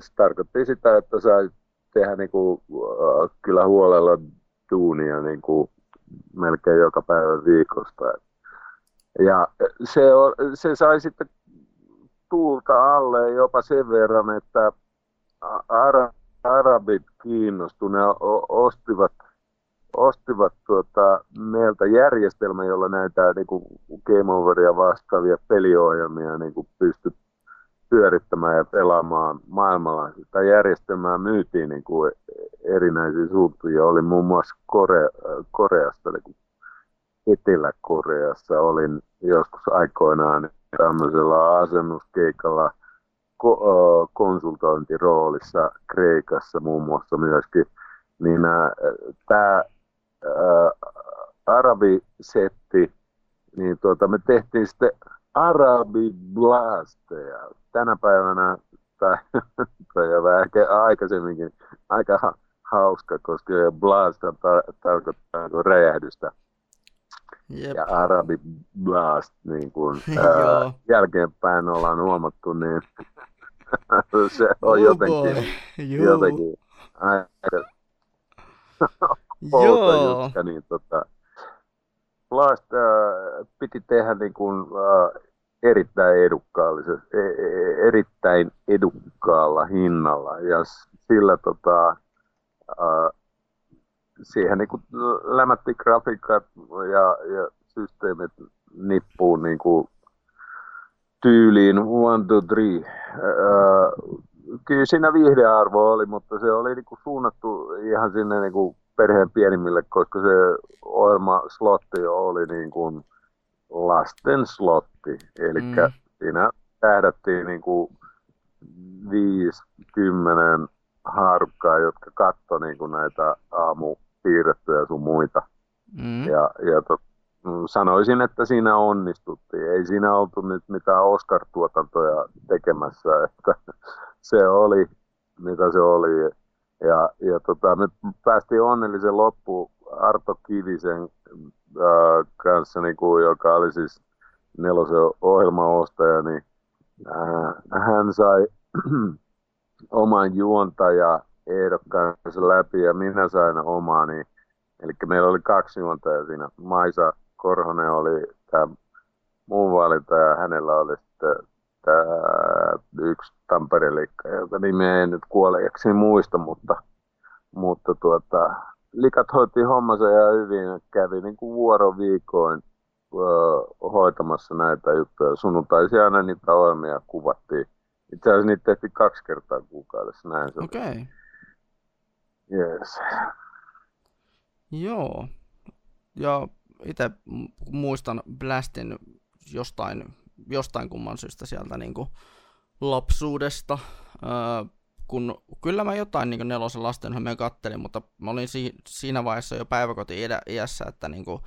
Speaker 2: se tarkoitti sitä, että sai tehdä niinku, kyllä huolella duunia niinku, melkein joka päivä viikosta. Ja se, se sai sitten tuulta alle jopa sen verran, että ara, arabit kiinnostuneet ostivat, ostivat tuota, meiltä järjestelmän, jolla näitä niin kuin Game Overia vastaavia peliohjelmia niin kuin pysty pyörittämään ja pelaamaan maailmalla. Sitä järjestelmää myytiin niin kuin erinäisiä suuntia. Oli muun muassa Korea, Koreasta, niin kuin Etelä-Koreassa olin joskus aikoinaan tämmöisellä asennuskeikalla ko- konsultointiroolissa Kreikassa muun muassa myöskin, niin tämä arabisetti, niin tuota, me tehtiin sitten Arabi Blasteja. Tänä päivänä, tai, <laughs> tai vähän ehkä aikaisemminkin, aika hauska, koska blast ta- tarkoittaa räjähdystä. Jep. ja Arabi Blast niin kuin, <laughs> ää, jälkeenpäin ollaan huomattu, niin <laughs> se on oh jotenkin, jotenkin aika <laughs>
Speaker 1: Joo.
Speaker 2: Jutka, niin tota, Blast ää, piti tehdä niin kuin, ää, erittäin edukkaallisessa, e, e, erittäin edukkaalla hinnalla. Ja sillä tota, ää, siihen niin kuin lämätti grafiikat ja, ja systeemit nippuun niin kuin tyyliin one, two, three. Öö, kyllä siinä viihdearvo oli, mutta se oli niin kuin suunnattu ihan sinne niin kuin perheen pienimmille, koska se ohjelma slotti oli niin kuin lasten slotti. Eli mm. siinä tähdättiin niin kuin 50 haarukkaa, jotka katsoi niin kuin näitä aamu piirrettyjä sun muita. Mm. Ja, ja to, mm, sanoisin, että siinä onnistuttiin. Ei siinä oltu nyt mitään Oscar-tuotantoja tekemässä, että <laughs> se oli, mitä se oli. Ja, ja tota, me päästiin onnellisen loppuun Arto Kivisen äh, kanssa, niin kuin, joka oli siis nelosen ohjelmaostaja, niin äh, hän sai <clears throat> oman juontaja ehdokkaansa läpi ja minä sain omaani. Eli meillä oli kaksi juontajaa siinä. Maisa Korhonen oli tämä muun valinta ja hänellä oli sitten tämä yksi Tampere-likka, joka nimeä en nyt kuolejaksi muista, mutta, mutta tuota, likat hoiti hommansa ja hyvin kävi niin kuin vuoroviikoin hoitamassa näitä juttuja. Sunnuntaisia aina niitä ohjelmia kuvattiin. Itse asiassa niitä tehtiin kaksi kertaa kuukaudessa, näin se.
Speaker 1: Okay.
Speaker 2: Yes.
Speaker 1: Joo. ja itse muistan Blastin jostain, jostain kumman syystä sieltä niin kuin lapsuudesta, öö, kun kyllä mä jotain niin nelosen lastenhomia kattelin, mutta mä olin si- siinä vaiheessa jo päiväkoti iässä, että niin kuin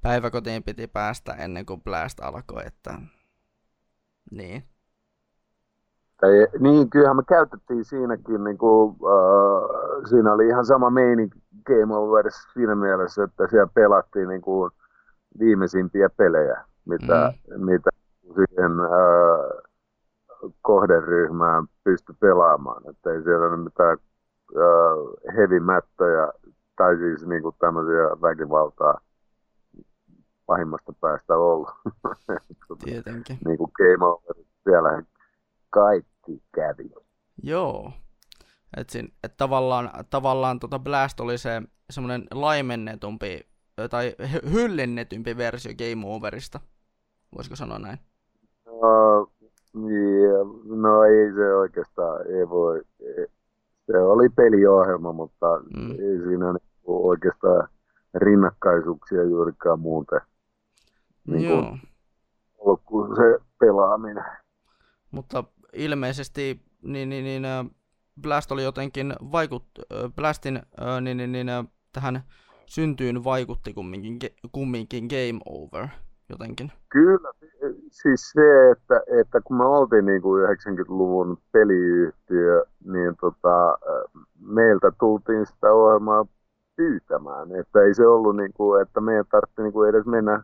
Speaker 1: päiväkotiin piti päästä ennen kuin Blast alkoi, että niin.
Speaker 2: Tai, niin, kyllähän me käytettiin siinäkin, niin kuin, äh, siinä oli ihan sama meininki Game Over siinä mielessä, että siellä pelattiin niin kuin viimeisimpiä pelejä, mitä, mm. mitä siihen äh, kohderyhmään pysty pelaamaan. Että ei siellä ole mitään äh, heavy mättöjä tai siis niin kuin tämmöisiä väkivaltaa pahimmasta päästä ollut. <laughs>
Speaker 1: Tietenkin.
Speaker 2: niin kuin Game Over, siellä kaikki kävi.
Speaker 1: Joo. Et, sin, et tavallaan, tavallaan tota Blast oli se semmoinen laimennetumpi tai hyllennetympi versio Game Overista. Voisiko sanoa näin?
Speaker 2: No, yeah, no ei se oikeastaan, ei voi. Se oli peliohjelma, mutta mm. ei siinä niinku oikeastaan rinnakkaisuuksia juurikaan muuten. Niin Joo. Ollut kuin se pelaaminen.
Speaker 1: Mutta ilmeisesti niin, niin, niin, Blast oli jotenkin vaikut, Blastin niin, niin, niin, tähän syntyyn vaikutti kumminkin, kumminkin Game Over jotenkin.
Speaker 2: Kyllä, siis se, että, että kun me oltiin niin kuin 90-luvun peliyhtiö, niin tota, meiltä tultiin sitä ohjelmaa pyytämään. Että ei se ollut niin kuin, että meidän tarvitsi niin kuin edes mennä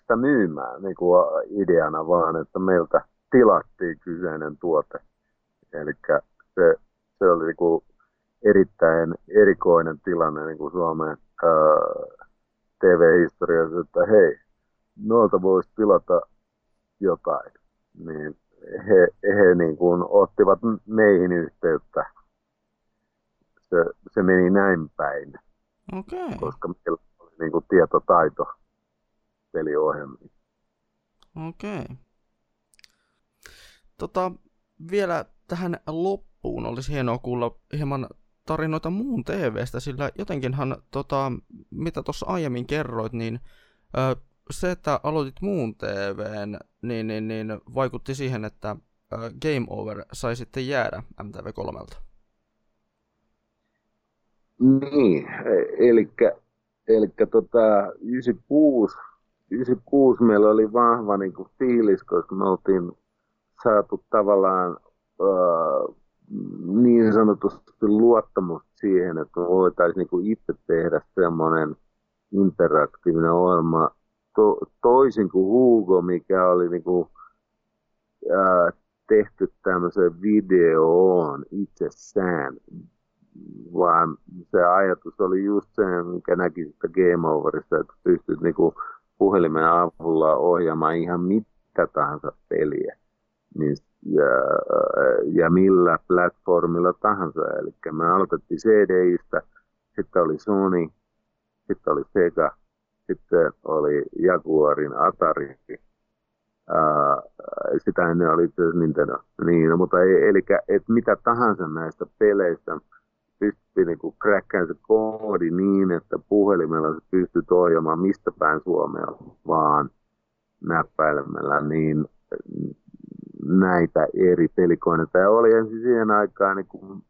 Speaker 2: sitä myymään niin kuin ideana, vaan että meiltä tilattiin kyseinen tuote. Eli se, se oli niin kuin erittäin erikoinen tilanne niin kuin Suomen TV-historiassa, että hei, noilta voisi tilata jotain. Niin he, he niin kuin ottivat meihin yhteyttä. Se, se meni näin päin.
Speaker 1: Okay.
Speaker 2: Koska meillä oli niin kuin tietotaito peliohjelmiin.
Speaker 1: Okei. Okay. Tota, vielä tähän loppuun olisi hienoa kuulla hieman tarinoita muun TVstä, sillä jotenkinhan, tota, mitä tuossa aiemmin kerroit, niin ö, se, että aloitit muun TVn, niin, niin, niin vaikutti siihen, että ö, Game Over sai sitten jäädä MTV3.
Speaker 2: Niin, eli eli tota, 96, 96 meillä oli vahva niin kuin, fiilis, koska me oltiin saatu tavallaan uh, niin sanotusti luottamus siihen, että voitaisiin niin itse tehdä semmoinen interaktiivinen ohjelma to, toisin kuin Hugo, mikä oli niin kuin, ää, tehty tämmöisen videoon itsessään, vaan se ajatus oli just se, mikä näki sitä Game Overista, että pystyt niin kuin puhelimen avulla ohjaamaan ihan mitä tahansa peliä. Niin ja, ja millä platformilla tahansa. Eli me aloitettiin CDistä, sitten oli Sony, sitten oli Sega, sitten oli Jaguarin Atari, ää, sitä ennen oli itse Nintendo. Niin, no, mutta ei, eli et mitä tahansa näistä peleistä pystyy niinku kräkkään se koodi niin, että puhelimella se pystyy ohjaamaan mistä päin Suomea vaan näppäilemällä, niin näitä eri pelikoneita. Ja oli ensin siihen aikaan niin kuin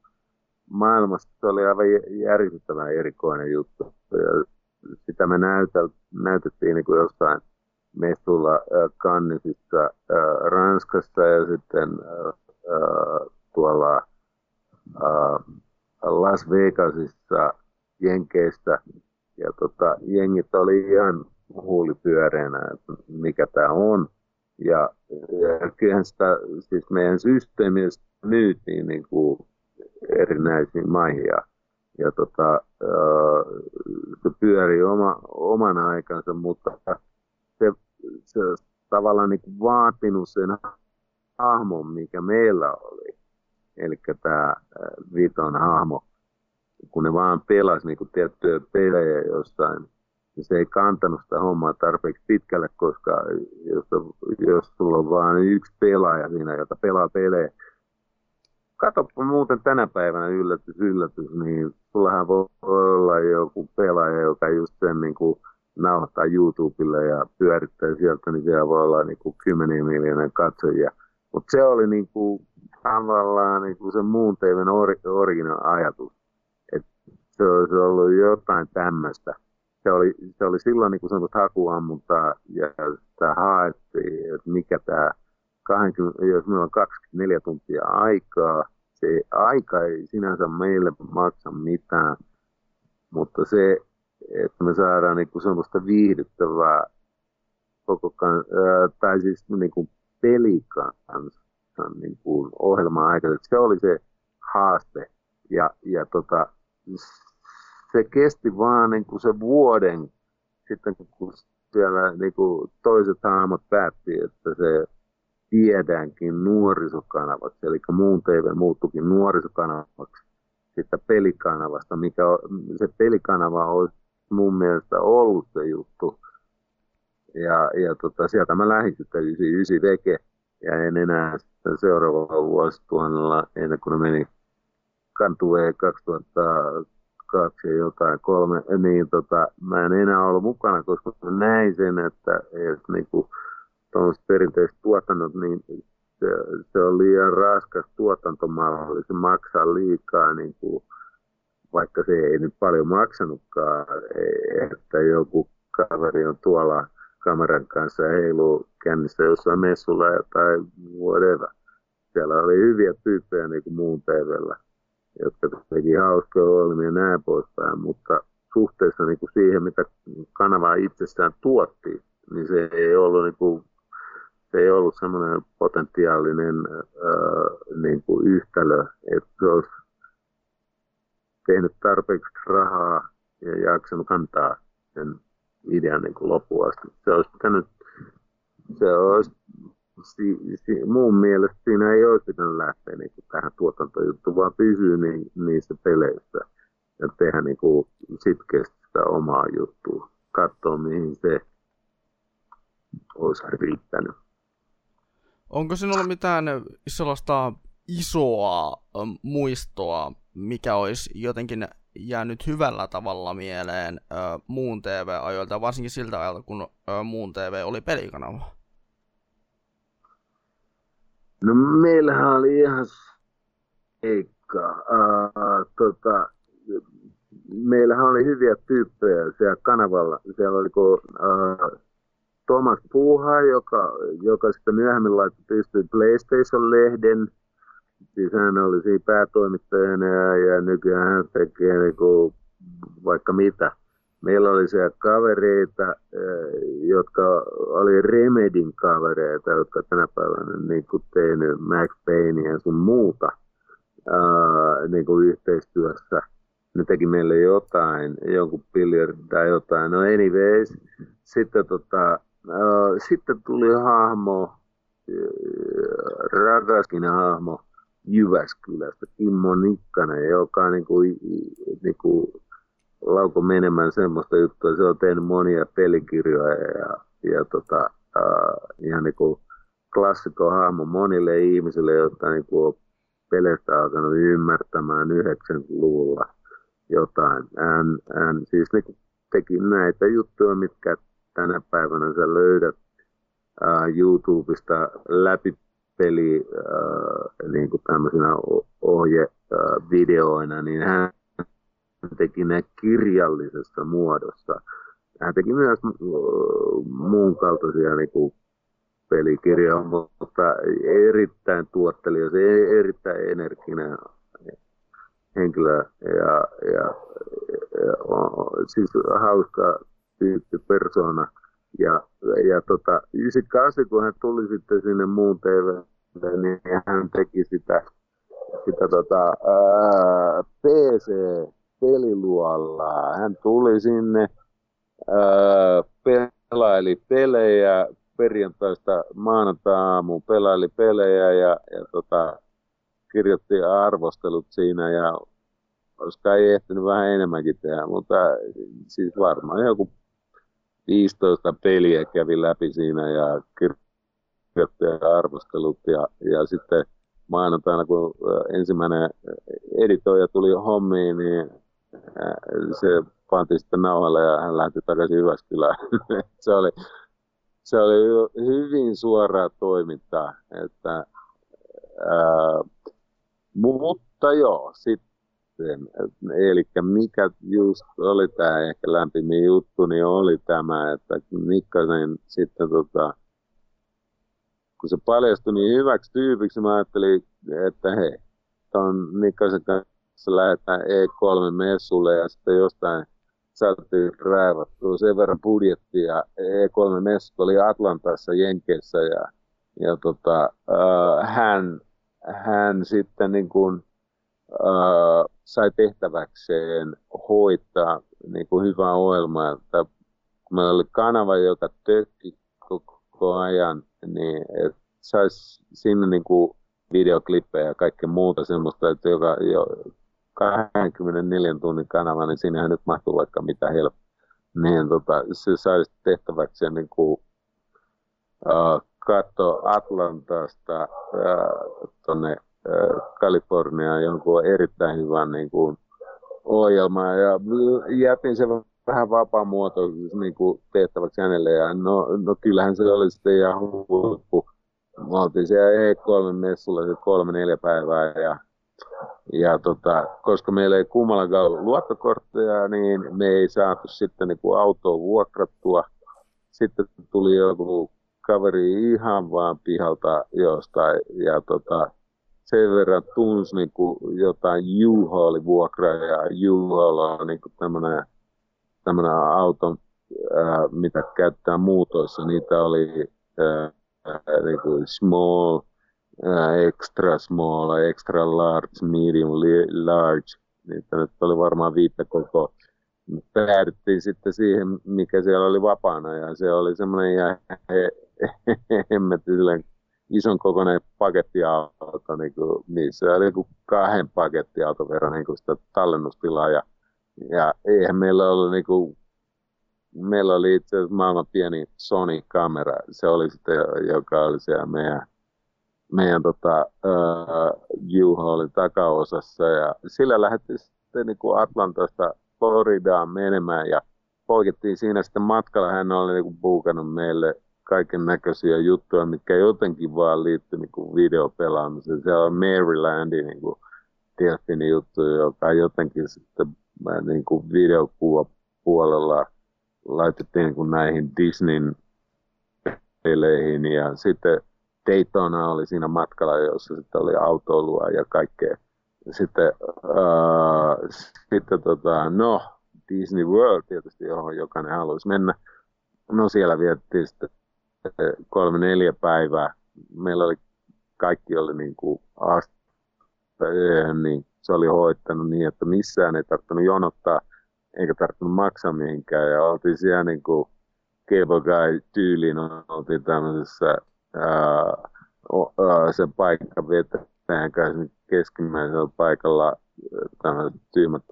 Speaker 2: maailmassa se oli aivan järkyttävän erikoinen juttu. Ja sitä me näytel, näytettiin niin kuin jossain messulla äh, Cannesissa Ranskassa ja sitten tuolla Las Vegasissa Jenkeistä. Ja tota, jengit oli ihan huulipyöreänä, että mikä tämä on. Ja, ja kyllähän sitä, siis meidän systeemiä myytiin niin kuin erinäisiin maihin ja, ja tota, se pyöri oma, oman aikansa, mutta se, se tavallaan niin vaatinut sen hahmon, mikä meillä oli. Eli tämä Viton hahmo, kun ne vaan pelasi niin tiettyjä pelejä jossain niin se ei kantanut sitä hommaa tarpeeksi pitkälle, koska jos, jos sulla on vain yksi pelaaja siinä, joka pelaa pelejä, katsoppa muuten tänä päivänä yllätys, yllätys, niin sullahan voi olla joku pelaaja, joka just sen niin kuin nauhoittaa YouTubelle ja pyörittää sieltä, niin siellä voi olla niin kuin 10 miljoonaa katsojia. Mutta se oli niin kuin, tavallaan niin kuin se muun TVn or, ajatus. Että se olisi ollut jotain tämmöistä. Se oli, se oli silloin niin kuin semmoista hakuammuntaa ja sitä haettiin, että mikä tämä 20, jos meillä on 24 tuntia aikaa, se aika ei sinänsä meille maksa mitään, mutta se, että me saadaan niin kuin semmoista viihdyttävää koko kan, tai siis niin kuin pelikanssa niin kuin ohjelman aikana. Se oli se haaste ja, ja tota, se kesti vaan niin kuin se vuoden sitten kun siellä niin kuin toiset hahmot päätti, että se viedäänkin nuorisokanavaksi, eli muun TV muuttukin nuorisokanavaksi sitten pelikanavasta, mikä se pelikanava olisi mun mielestä ollut se juttu. Ja, ja tota, sieltä mä lähdin sitten 99 veke ja en enää sitten seuraavalla vuosituhannella, ennen kuin meni kantuveen 2002 ja jotain. Kolme, niin tota, mä en enää ollut mukana, koska mä näin sen, että, että niin kuin, tuollaiset perinteiset tuotannot, niin se, se on liian raskas tuotantomalli, se maksaa liikaa, niin kuin, vaikka se ei nyt paljon maksanutkaan, että joku kaveri on tuolla kameran kanssa heiluu kännissä jossain messulla tai whatever. Siellä oli hyviä tyyppejä niin kuin muun TVllä, jotka teki hauskoja ohjelmia ja näin poispäin, mutta suhteessa niin kuin siihen, mitä kanava itsessään tuotti, niin se ei ollut niin kuin se ei ollut semmoinen potentiaalinen ää, niin kuin yhtälö, että se olisi tehnyt tarpeeksi rahaa ja jaksanut kantaa sen idean niin kuin loppuun asti. Se olisi pitänyt, se olisi, si, si, mun mielestä siinä ei olisi pitänyt lähteä niin kuin tähän tuotantojuttuun, vaan pysyä niin, niissä peleissä ja tehdä niin kuin sitkeästi sitä omaa juttua, katsoa mihin se olisi riittänyt.
Speaker 1: Onko sinulla mitään sellaista isoa muistoa, mikä olisi jotenkin jäänyt hyvällä tavalla mieleen ö, muun TV-ajoilta, varsinkin siltä ajalta, kun ö, muun TV oli pelikanava?
Speaker 2: No meillähän oli ihan seikka. Uh, tota, meillähän oli hyviä tyyppejä siellä kanavalla. Siellä oli kun, uh, Thomas Puuha, joka, joka sitten myöhemmin laittoi PlayStation-lehden. Siis hän oli siinä päätoimittajana ja, ja nykyään hän tekee niin kuin vaikka mitä. Meillä oli siellä kavereita, eh, jotka oli Remedin kavereita, jotka tänä päivänä niin kuin tehnyt Max Payne ja sun muuta niin kuin yhteistyössä. Ne teki meille jotain, jonkun billiard tai jotain. No anyways, sitten tota, sitten tuli hahmo, rakaskin hahmo Jyväskylästä, Kimmo Nikkanen, joka niin kuin, niin kuin lauko menemään semmoista juttua. Se on tehnyt monia pelikirjoja ja, ja tota, uh, ihan niin kuin klassikko hahmo monille ihmisille, jotka niin kuin on peleistä alkanut ymmärtämään 90-luvulla jotain. Hän, hän siis niin kuin teki näitä juttuja, mitkä tänä päivänä sä löydät uh, YouTubesta läpi peli uh, niin kuin tämmöisenä ohjevideoina, uh, niin hän teki ne kirjallisessa muodossa. Hän teki myös muun kaltaisia niin kuin pelikirjoja, mutta erittäin tuottelias, erittäin energinen henkilö ja, ja, ja siis hauska tyyppi persona. Ja, ja tota, 98, kun hän tuli sitten sinne muun TV, niin hän teki sitä, sitä tota, ää, PC-peliluolla. Hän tuli sinne, pelaili pelejä perjantaista maanantai-aamuun, pelaili pelejä ja, ja tota, kirjoitti arvostelut siinä ja olisiko ei ehtinyt vähän enemmänkin tehdä, mutta siis varmaan joku 15 peliä kävi läpi siinä ja kirjoitti arvostelut ja, ja sitten maanantaina, kun ensimmäinen editoija tuli hommiin, niin se pantiin sitten nauhalle ja hän lähti takaisin Jyväskylään. <laughs> se, oli, se oli hyvin suoraa toimintaa. Että, ää, mutta joo, sitten, eli mikä just oli tämä ehkä lämpimin juttu, niin oli tämä, että Nikkanen sitten tota, kun se paljastui niin hyväksi tyypiksi, mä ajattelin, että hei, ton Nikkasen kanssa lähdetään E3-messulle ja sitten jostain saatiin raivattua sen verran budjettia. E3-messut oli Atlantassa Jenkeissä ja, ja tota, äh, hän, hän sitten niin kuin, äh, sai tehtäväkseen hoitaa niin kuin hyvää ohjelmaa. Että kun meillä oli kanava, joka tökki koko ajan, niin saisi sinne niin kuin videoklippejä ja kaikkea muuta semmoista, että joka jo 24 tunnin kanava, niin sinnehän nyt mahtuu vaikka mitä helppo. Niin tota, se saisi tehtäväksi niin kuin, uh, katsoa Atlantasta uh, tuonne uh, Kaliforniaan jonkun erittäin hyvän niin kuin, ohjelman ja jätin sen vähän muoto niin kuin tehtäväksi hänelle ja no, no kyllähän se oli sitten ihan huippu. Me oltiin siellä E3-messulla se kolme neljä päivää ja ja tota, koska meillä ei kummallakaan ollut luottokortteja, niin me ei saatu sitten niin autoa vuokrattua. Sitten tuli joku kaveri ihan vaan pihalta jostain ja tota, sen verran tunsi niin kuin jotain U-Haulin vuokraa ja U-Haul on niin tämmöinen, tämmöinen auton, ää, mitä käyttää muutoissa. Niitä oli ää, niin kuin small, extra small, extra large, medium, large. Niitä nyt oli varmaan viittä koko. Päädyttiin sitten siihen, mikä siellä oli vapaana ja se oli semmoinen ja he, hemmetillinen ison kokoinen pakettiauto, niin kuin, niissä oli niin kahden pakettiauton verran niin kuin sitä tallennustilaa ja, ja eihän meillä ollut niin kuin, meillä oli itse asiassa maailman pieni Sony-kamera, se oli sitten, joka oli siellä meidän meidän tota, uh, U-Haulin takaosassa ja sillä lähdettiin sitten niin kuin Atlantasta Floridaan menemään ja poikettiin siinä sitten matkalla. Hän oli niin kuin buukannut meille kaiken näköisiä juttuja, mitkä jotenkin vaan liittyi niin kuin videopelaamiseen. Se on Marylandi niin kuin Delfinin juttu, joka jotenkin sitten niin kuin videokuvapuolella laitettiin niin kuin näihin Disneyn peleihin ja sitten Daytona oli siinä matkalla, jossa sitten oli autoilua ja kaikkea. Sitten, uh, sitten tota, no, Disney World tietysti, johon jokainen haluaisi mennä. No siellä vietettiin sitten kolme neljä päivää. Meillä oli, kaikki oli niin kuin asta, niin se oli hoittanut niin, että missään ei tarvinnut jonottaa, eikä tarvinnut maksaa mihinkään. Ja oltiin siellä niin kuin cable guy tyyliin, oltiin tämmöisessä ää, sen paikan vetäjän kanssa keskimmäisellä paikalla tämmöiset tyymät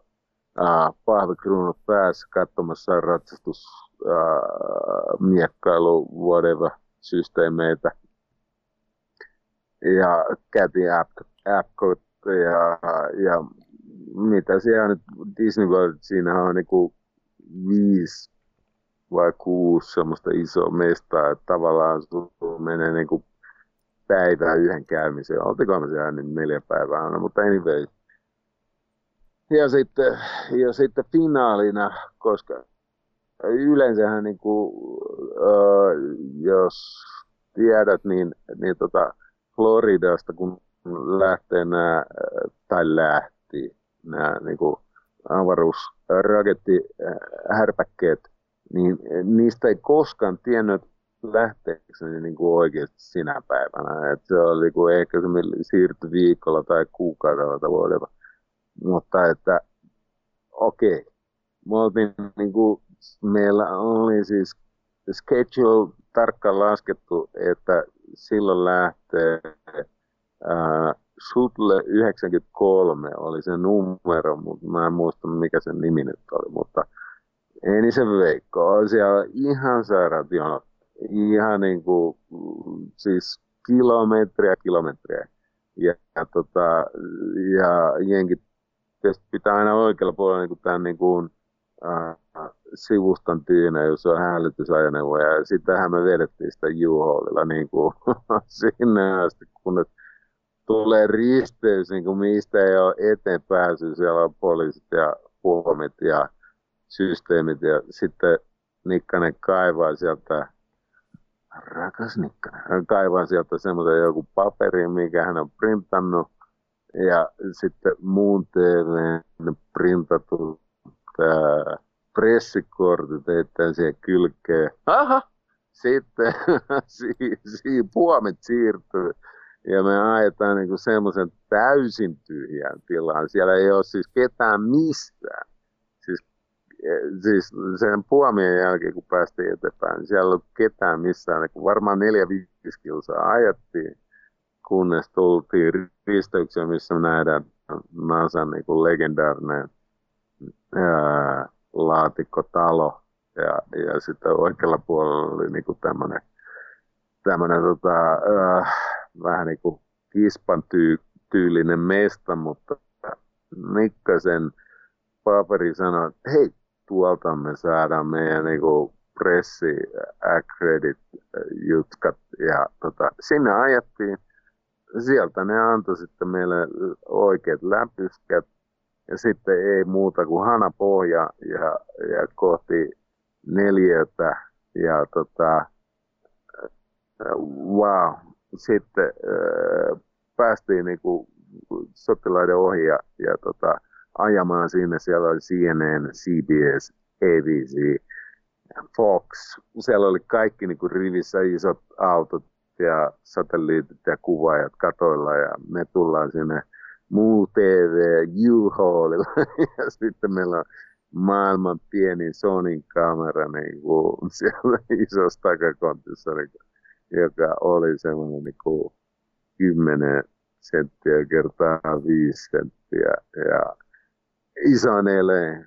Speaker 2: pahvikruunut päässä katsomassa ratsastus, ää, miekkailu, whatever, systeemeitä. Ja käytiin Epcot ja, ja mitä siellä nyt Disney World, siinä on niinku viisi vai kuusi semmoista isoa mestaa, että tavallaan sun menee niin kuin päivää yhden käymiseen. Oltiko me siellä nyt neljä päivää aina, mutta anyway. Ja sitten, ja sitten finaalina, koska yleensähän niin kuin, äh, jos tiedät, niin, niin tota Floridasta kun lähtee nämä, tai lähti nämä niin kuin avaruusrakettihärpäkkeet niin niistä ei koskaan tiennyt lähteekö ne niin kuin oikeasti sinä päivänä. Et se oli kuin ehkä se siirtyi viikolla tai kuukaudella tai vuodella. Mutta että okei, okay. oltiin, niin kuin, meillä oli siis schedule tarkkaan laskettu, että silloin lähtee ää, Sutle 93 oli se numero, mutta mä en muista mikä sen nimi nyt oli, mutta Enisen Veikko on siellä ihan sairaat jonot. Ihan niin kuin, siis kilometriä kilometriä. Ja, ja, tota, ja jenkit tietysti pitää aina oikealla puolella niin tämän niin kuin, äh, sivustan tyynä, jos on hälytysajoneuvo. Ja sittenhän me vedettiin sitä U-Haulilla niin kuin, <laughs> sinne asti, kun tulee risteys, niin kuin mistä ei ole eteen pääsy. Siellä on poliisit ja puomit ja systeemit ja sitten Nikkanen kaivaa sieltä, rakas Nikkanen, kaivaa sieltä semmoisen joku paperi, mikä hän on printannut ja sitten muun TV printattu tämä pressikortit heittää siihen kylkeen. Aha! Sitten <laughs> si, si, puomet siirtyy ja me ajetaan niin semmoisen täysin tyhjän tilaan. Siellä ei ole siis ketään mistään. Siis, siis sen puomien jälkeen, kun päästiin eteenpäin, niin siellä ei ollut ketään missään. Niin varmaan neljä viisi kilsaa ajettiin, kunnes tultiin risteykseen, missä nähdään NASAn niin kuin legendaarinen ää, laatikkotalo. Ja, ja sitten oikealla puolella oli niin kuin tämmöinen tämmöinen tota, äh, vähän niin kuin kispan tyy, tyylinen mesta, mutta Nikkasen paperi sanoi, että hei, tuolta me saadaan meidän niin kuin pressi accredit jutkat ja tota, sinne ajettiin. Sieltä ne antoi sitten meille oikeat läpyskät ja sitten ei muuta kuin hanapohja ja, ja kohti neljätä ja tota, wow, sitten äh, päästiin niin kuin sotilaiden ohi ja, ja tota, ajamaan sinne. Siellä oli CNN, CBS, ABC, Fox. Siellä oli kaikki niin kuin rivissä isot autot ja satelliitit ja kuvaajat katoilla ja me tullaan sinne muu TV, U-Haulilla <laughs> ja sitten meillä on maailman pienin Sonin kamera niin kuin siellä <laughs> isossa takakontissa. Niin joka oli semmoinen niin kuin 10 senttiä kertaa 5 senttiä ja isoneelle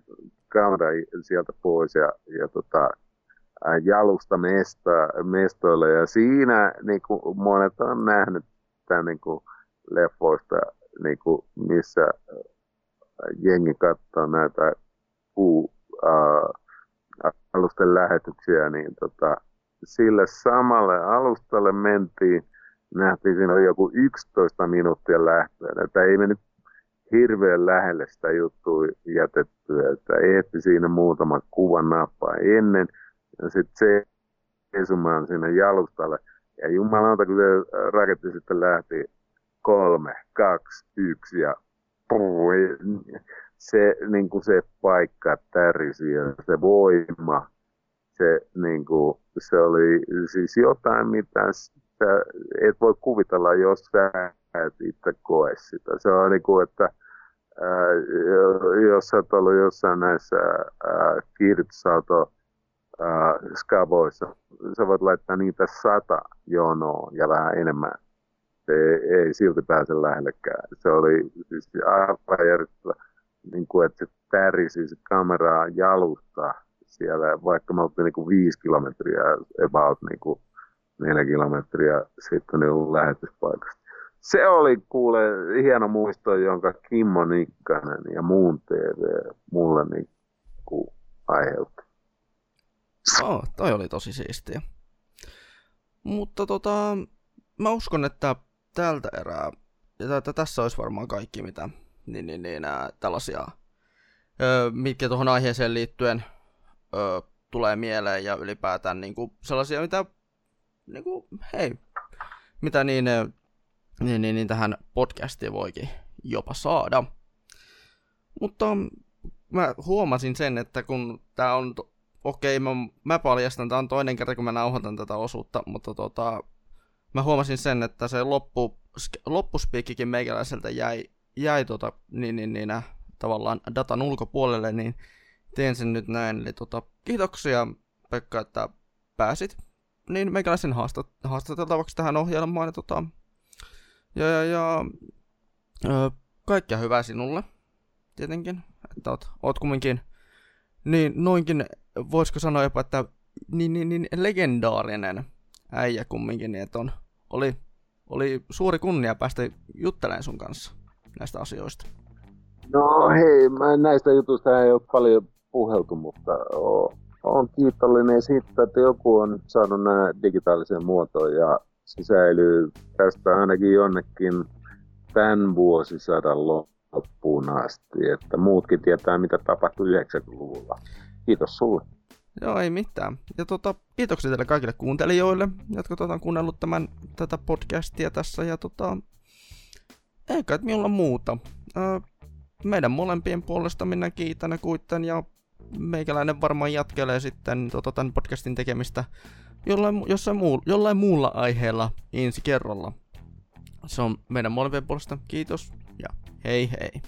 Speaker 2: kamera sieltä pois ja, ja tota, jalusta mesta, mestoille. Ja siinä niin kuin monet on nähnyt tämän niin kuin leffoista, niin kuin missä jengi katsoo näitä puu, ää, alusten lähetyksiä, niin tota, sille samalle alustalle mentiin. Nähtiin siinä joku 11 minuuttia lähtöön. Että ei mennyt hirveän lähelle sitä juttua jätettyä. Että ehti siinä muutama kuvan nappaa ennen. Ja sitten se seisomaan sinne jalustalle. Ja jumalauta, kun se raketti sitten lähti kolme, kaksi, yksi ja puu, se, niin kuin se paikka tärisi ja se voima se, niin kuin, se oli siis jotain, mitä sä et voi kuvitella, jos sä et itse koe sitä. Se on niin kuin, että ää, jos sä oot ollut jossain näissä kiihdytysauto skavoissa, sä voit laittaa niitä sata jonoa ja vähän enemmän. Se ei, ei silti pääse lähellekään. Se oli siis aivan järjestelmä, niin kuin, että se tärisi se kameraa jalusta siellä, vaikka me oltiin niin viisi kilometriä, about niin kuin neljä kilometriä sitten niin lähetyspaikasta. Se oli kuule hieno muisto, jonka Kimmo Nikkanen ja muun TV mulle niin kuin aiheutti.
Speaker 1: Oh, toi oli tosi siistiä. Mutta tota, mä uskon, että tältä erää, että tässä olisi varmaan kaikki, mitä niin, niin, niin, nää, tällaisia, öö, mitkä tuohon aiheeseen liittyen ö, tulee mieleen ja ylipäätään niin kuin sellaisia, mitä niin kuin, hei, mitä niin, niin, niin, niin tähän podcastiin voikin jopa saada. Mutta mä huomasin sen, että kun tää on, okei, mä, mä paljastan, tää on toinen kerta, kun mä nauhoitan tätä osuutta, mutta tota, mä huomasin sen, että se loppu, loppuspiikkikin meikäläiseltä jäi, jäi tota, niin, niin, niin, tavallaan datan ulkopuolelle, niin teen sen nyt näin. Eli tota, kiitoksia Pekka, että pääsit niin meikäläisen haastat, haastateltavaksi tähän ohjelmaan. Ja, tota, ja, ja, ja ö, kaikkea hyvää sinulle, tietenkin. Että oot, oot kumminkin niin noinkin, voisiko sanoa jopa, että niin, niin, niin legendaarinen äijä kumminkin, niin että on, oli, oli suuri kunnia päästä juttelemaan sun kanssa näistä asioista.
Speaker 2: No hei, mä näistä jutuista ei ole paljon puheltu, mutta olen kiitollinen siitä, että joku on saanut nämä digitaaliseen muotoon ja se säilyy tästä ainakin jonnekin tämän vuosisadan loppuun asti, että muutkin tietää, mitä tapahtui 90-luvulla. Kiitos sulle.
Speaker 1: Joo, ei mitään. Ja tota, kiitoksia teille kaikille kuuntelijoille, jotka tota, on kuunnellut tämän, tätä podcastia tässä. Ja tota, ei kai minulla muuta. Öö, meidän molempien puolesta minä kiitän ja kuitten ja meikäläinen varmaan jatkelee sitten tota, tämän podcastin tekemistä jollain, jossain muu, jollain muulla aiheella ensi kerralla. Se on meidän molempien puolesta. Kiitos ja hei hei.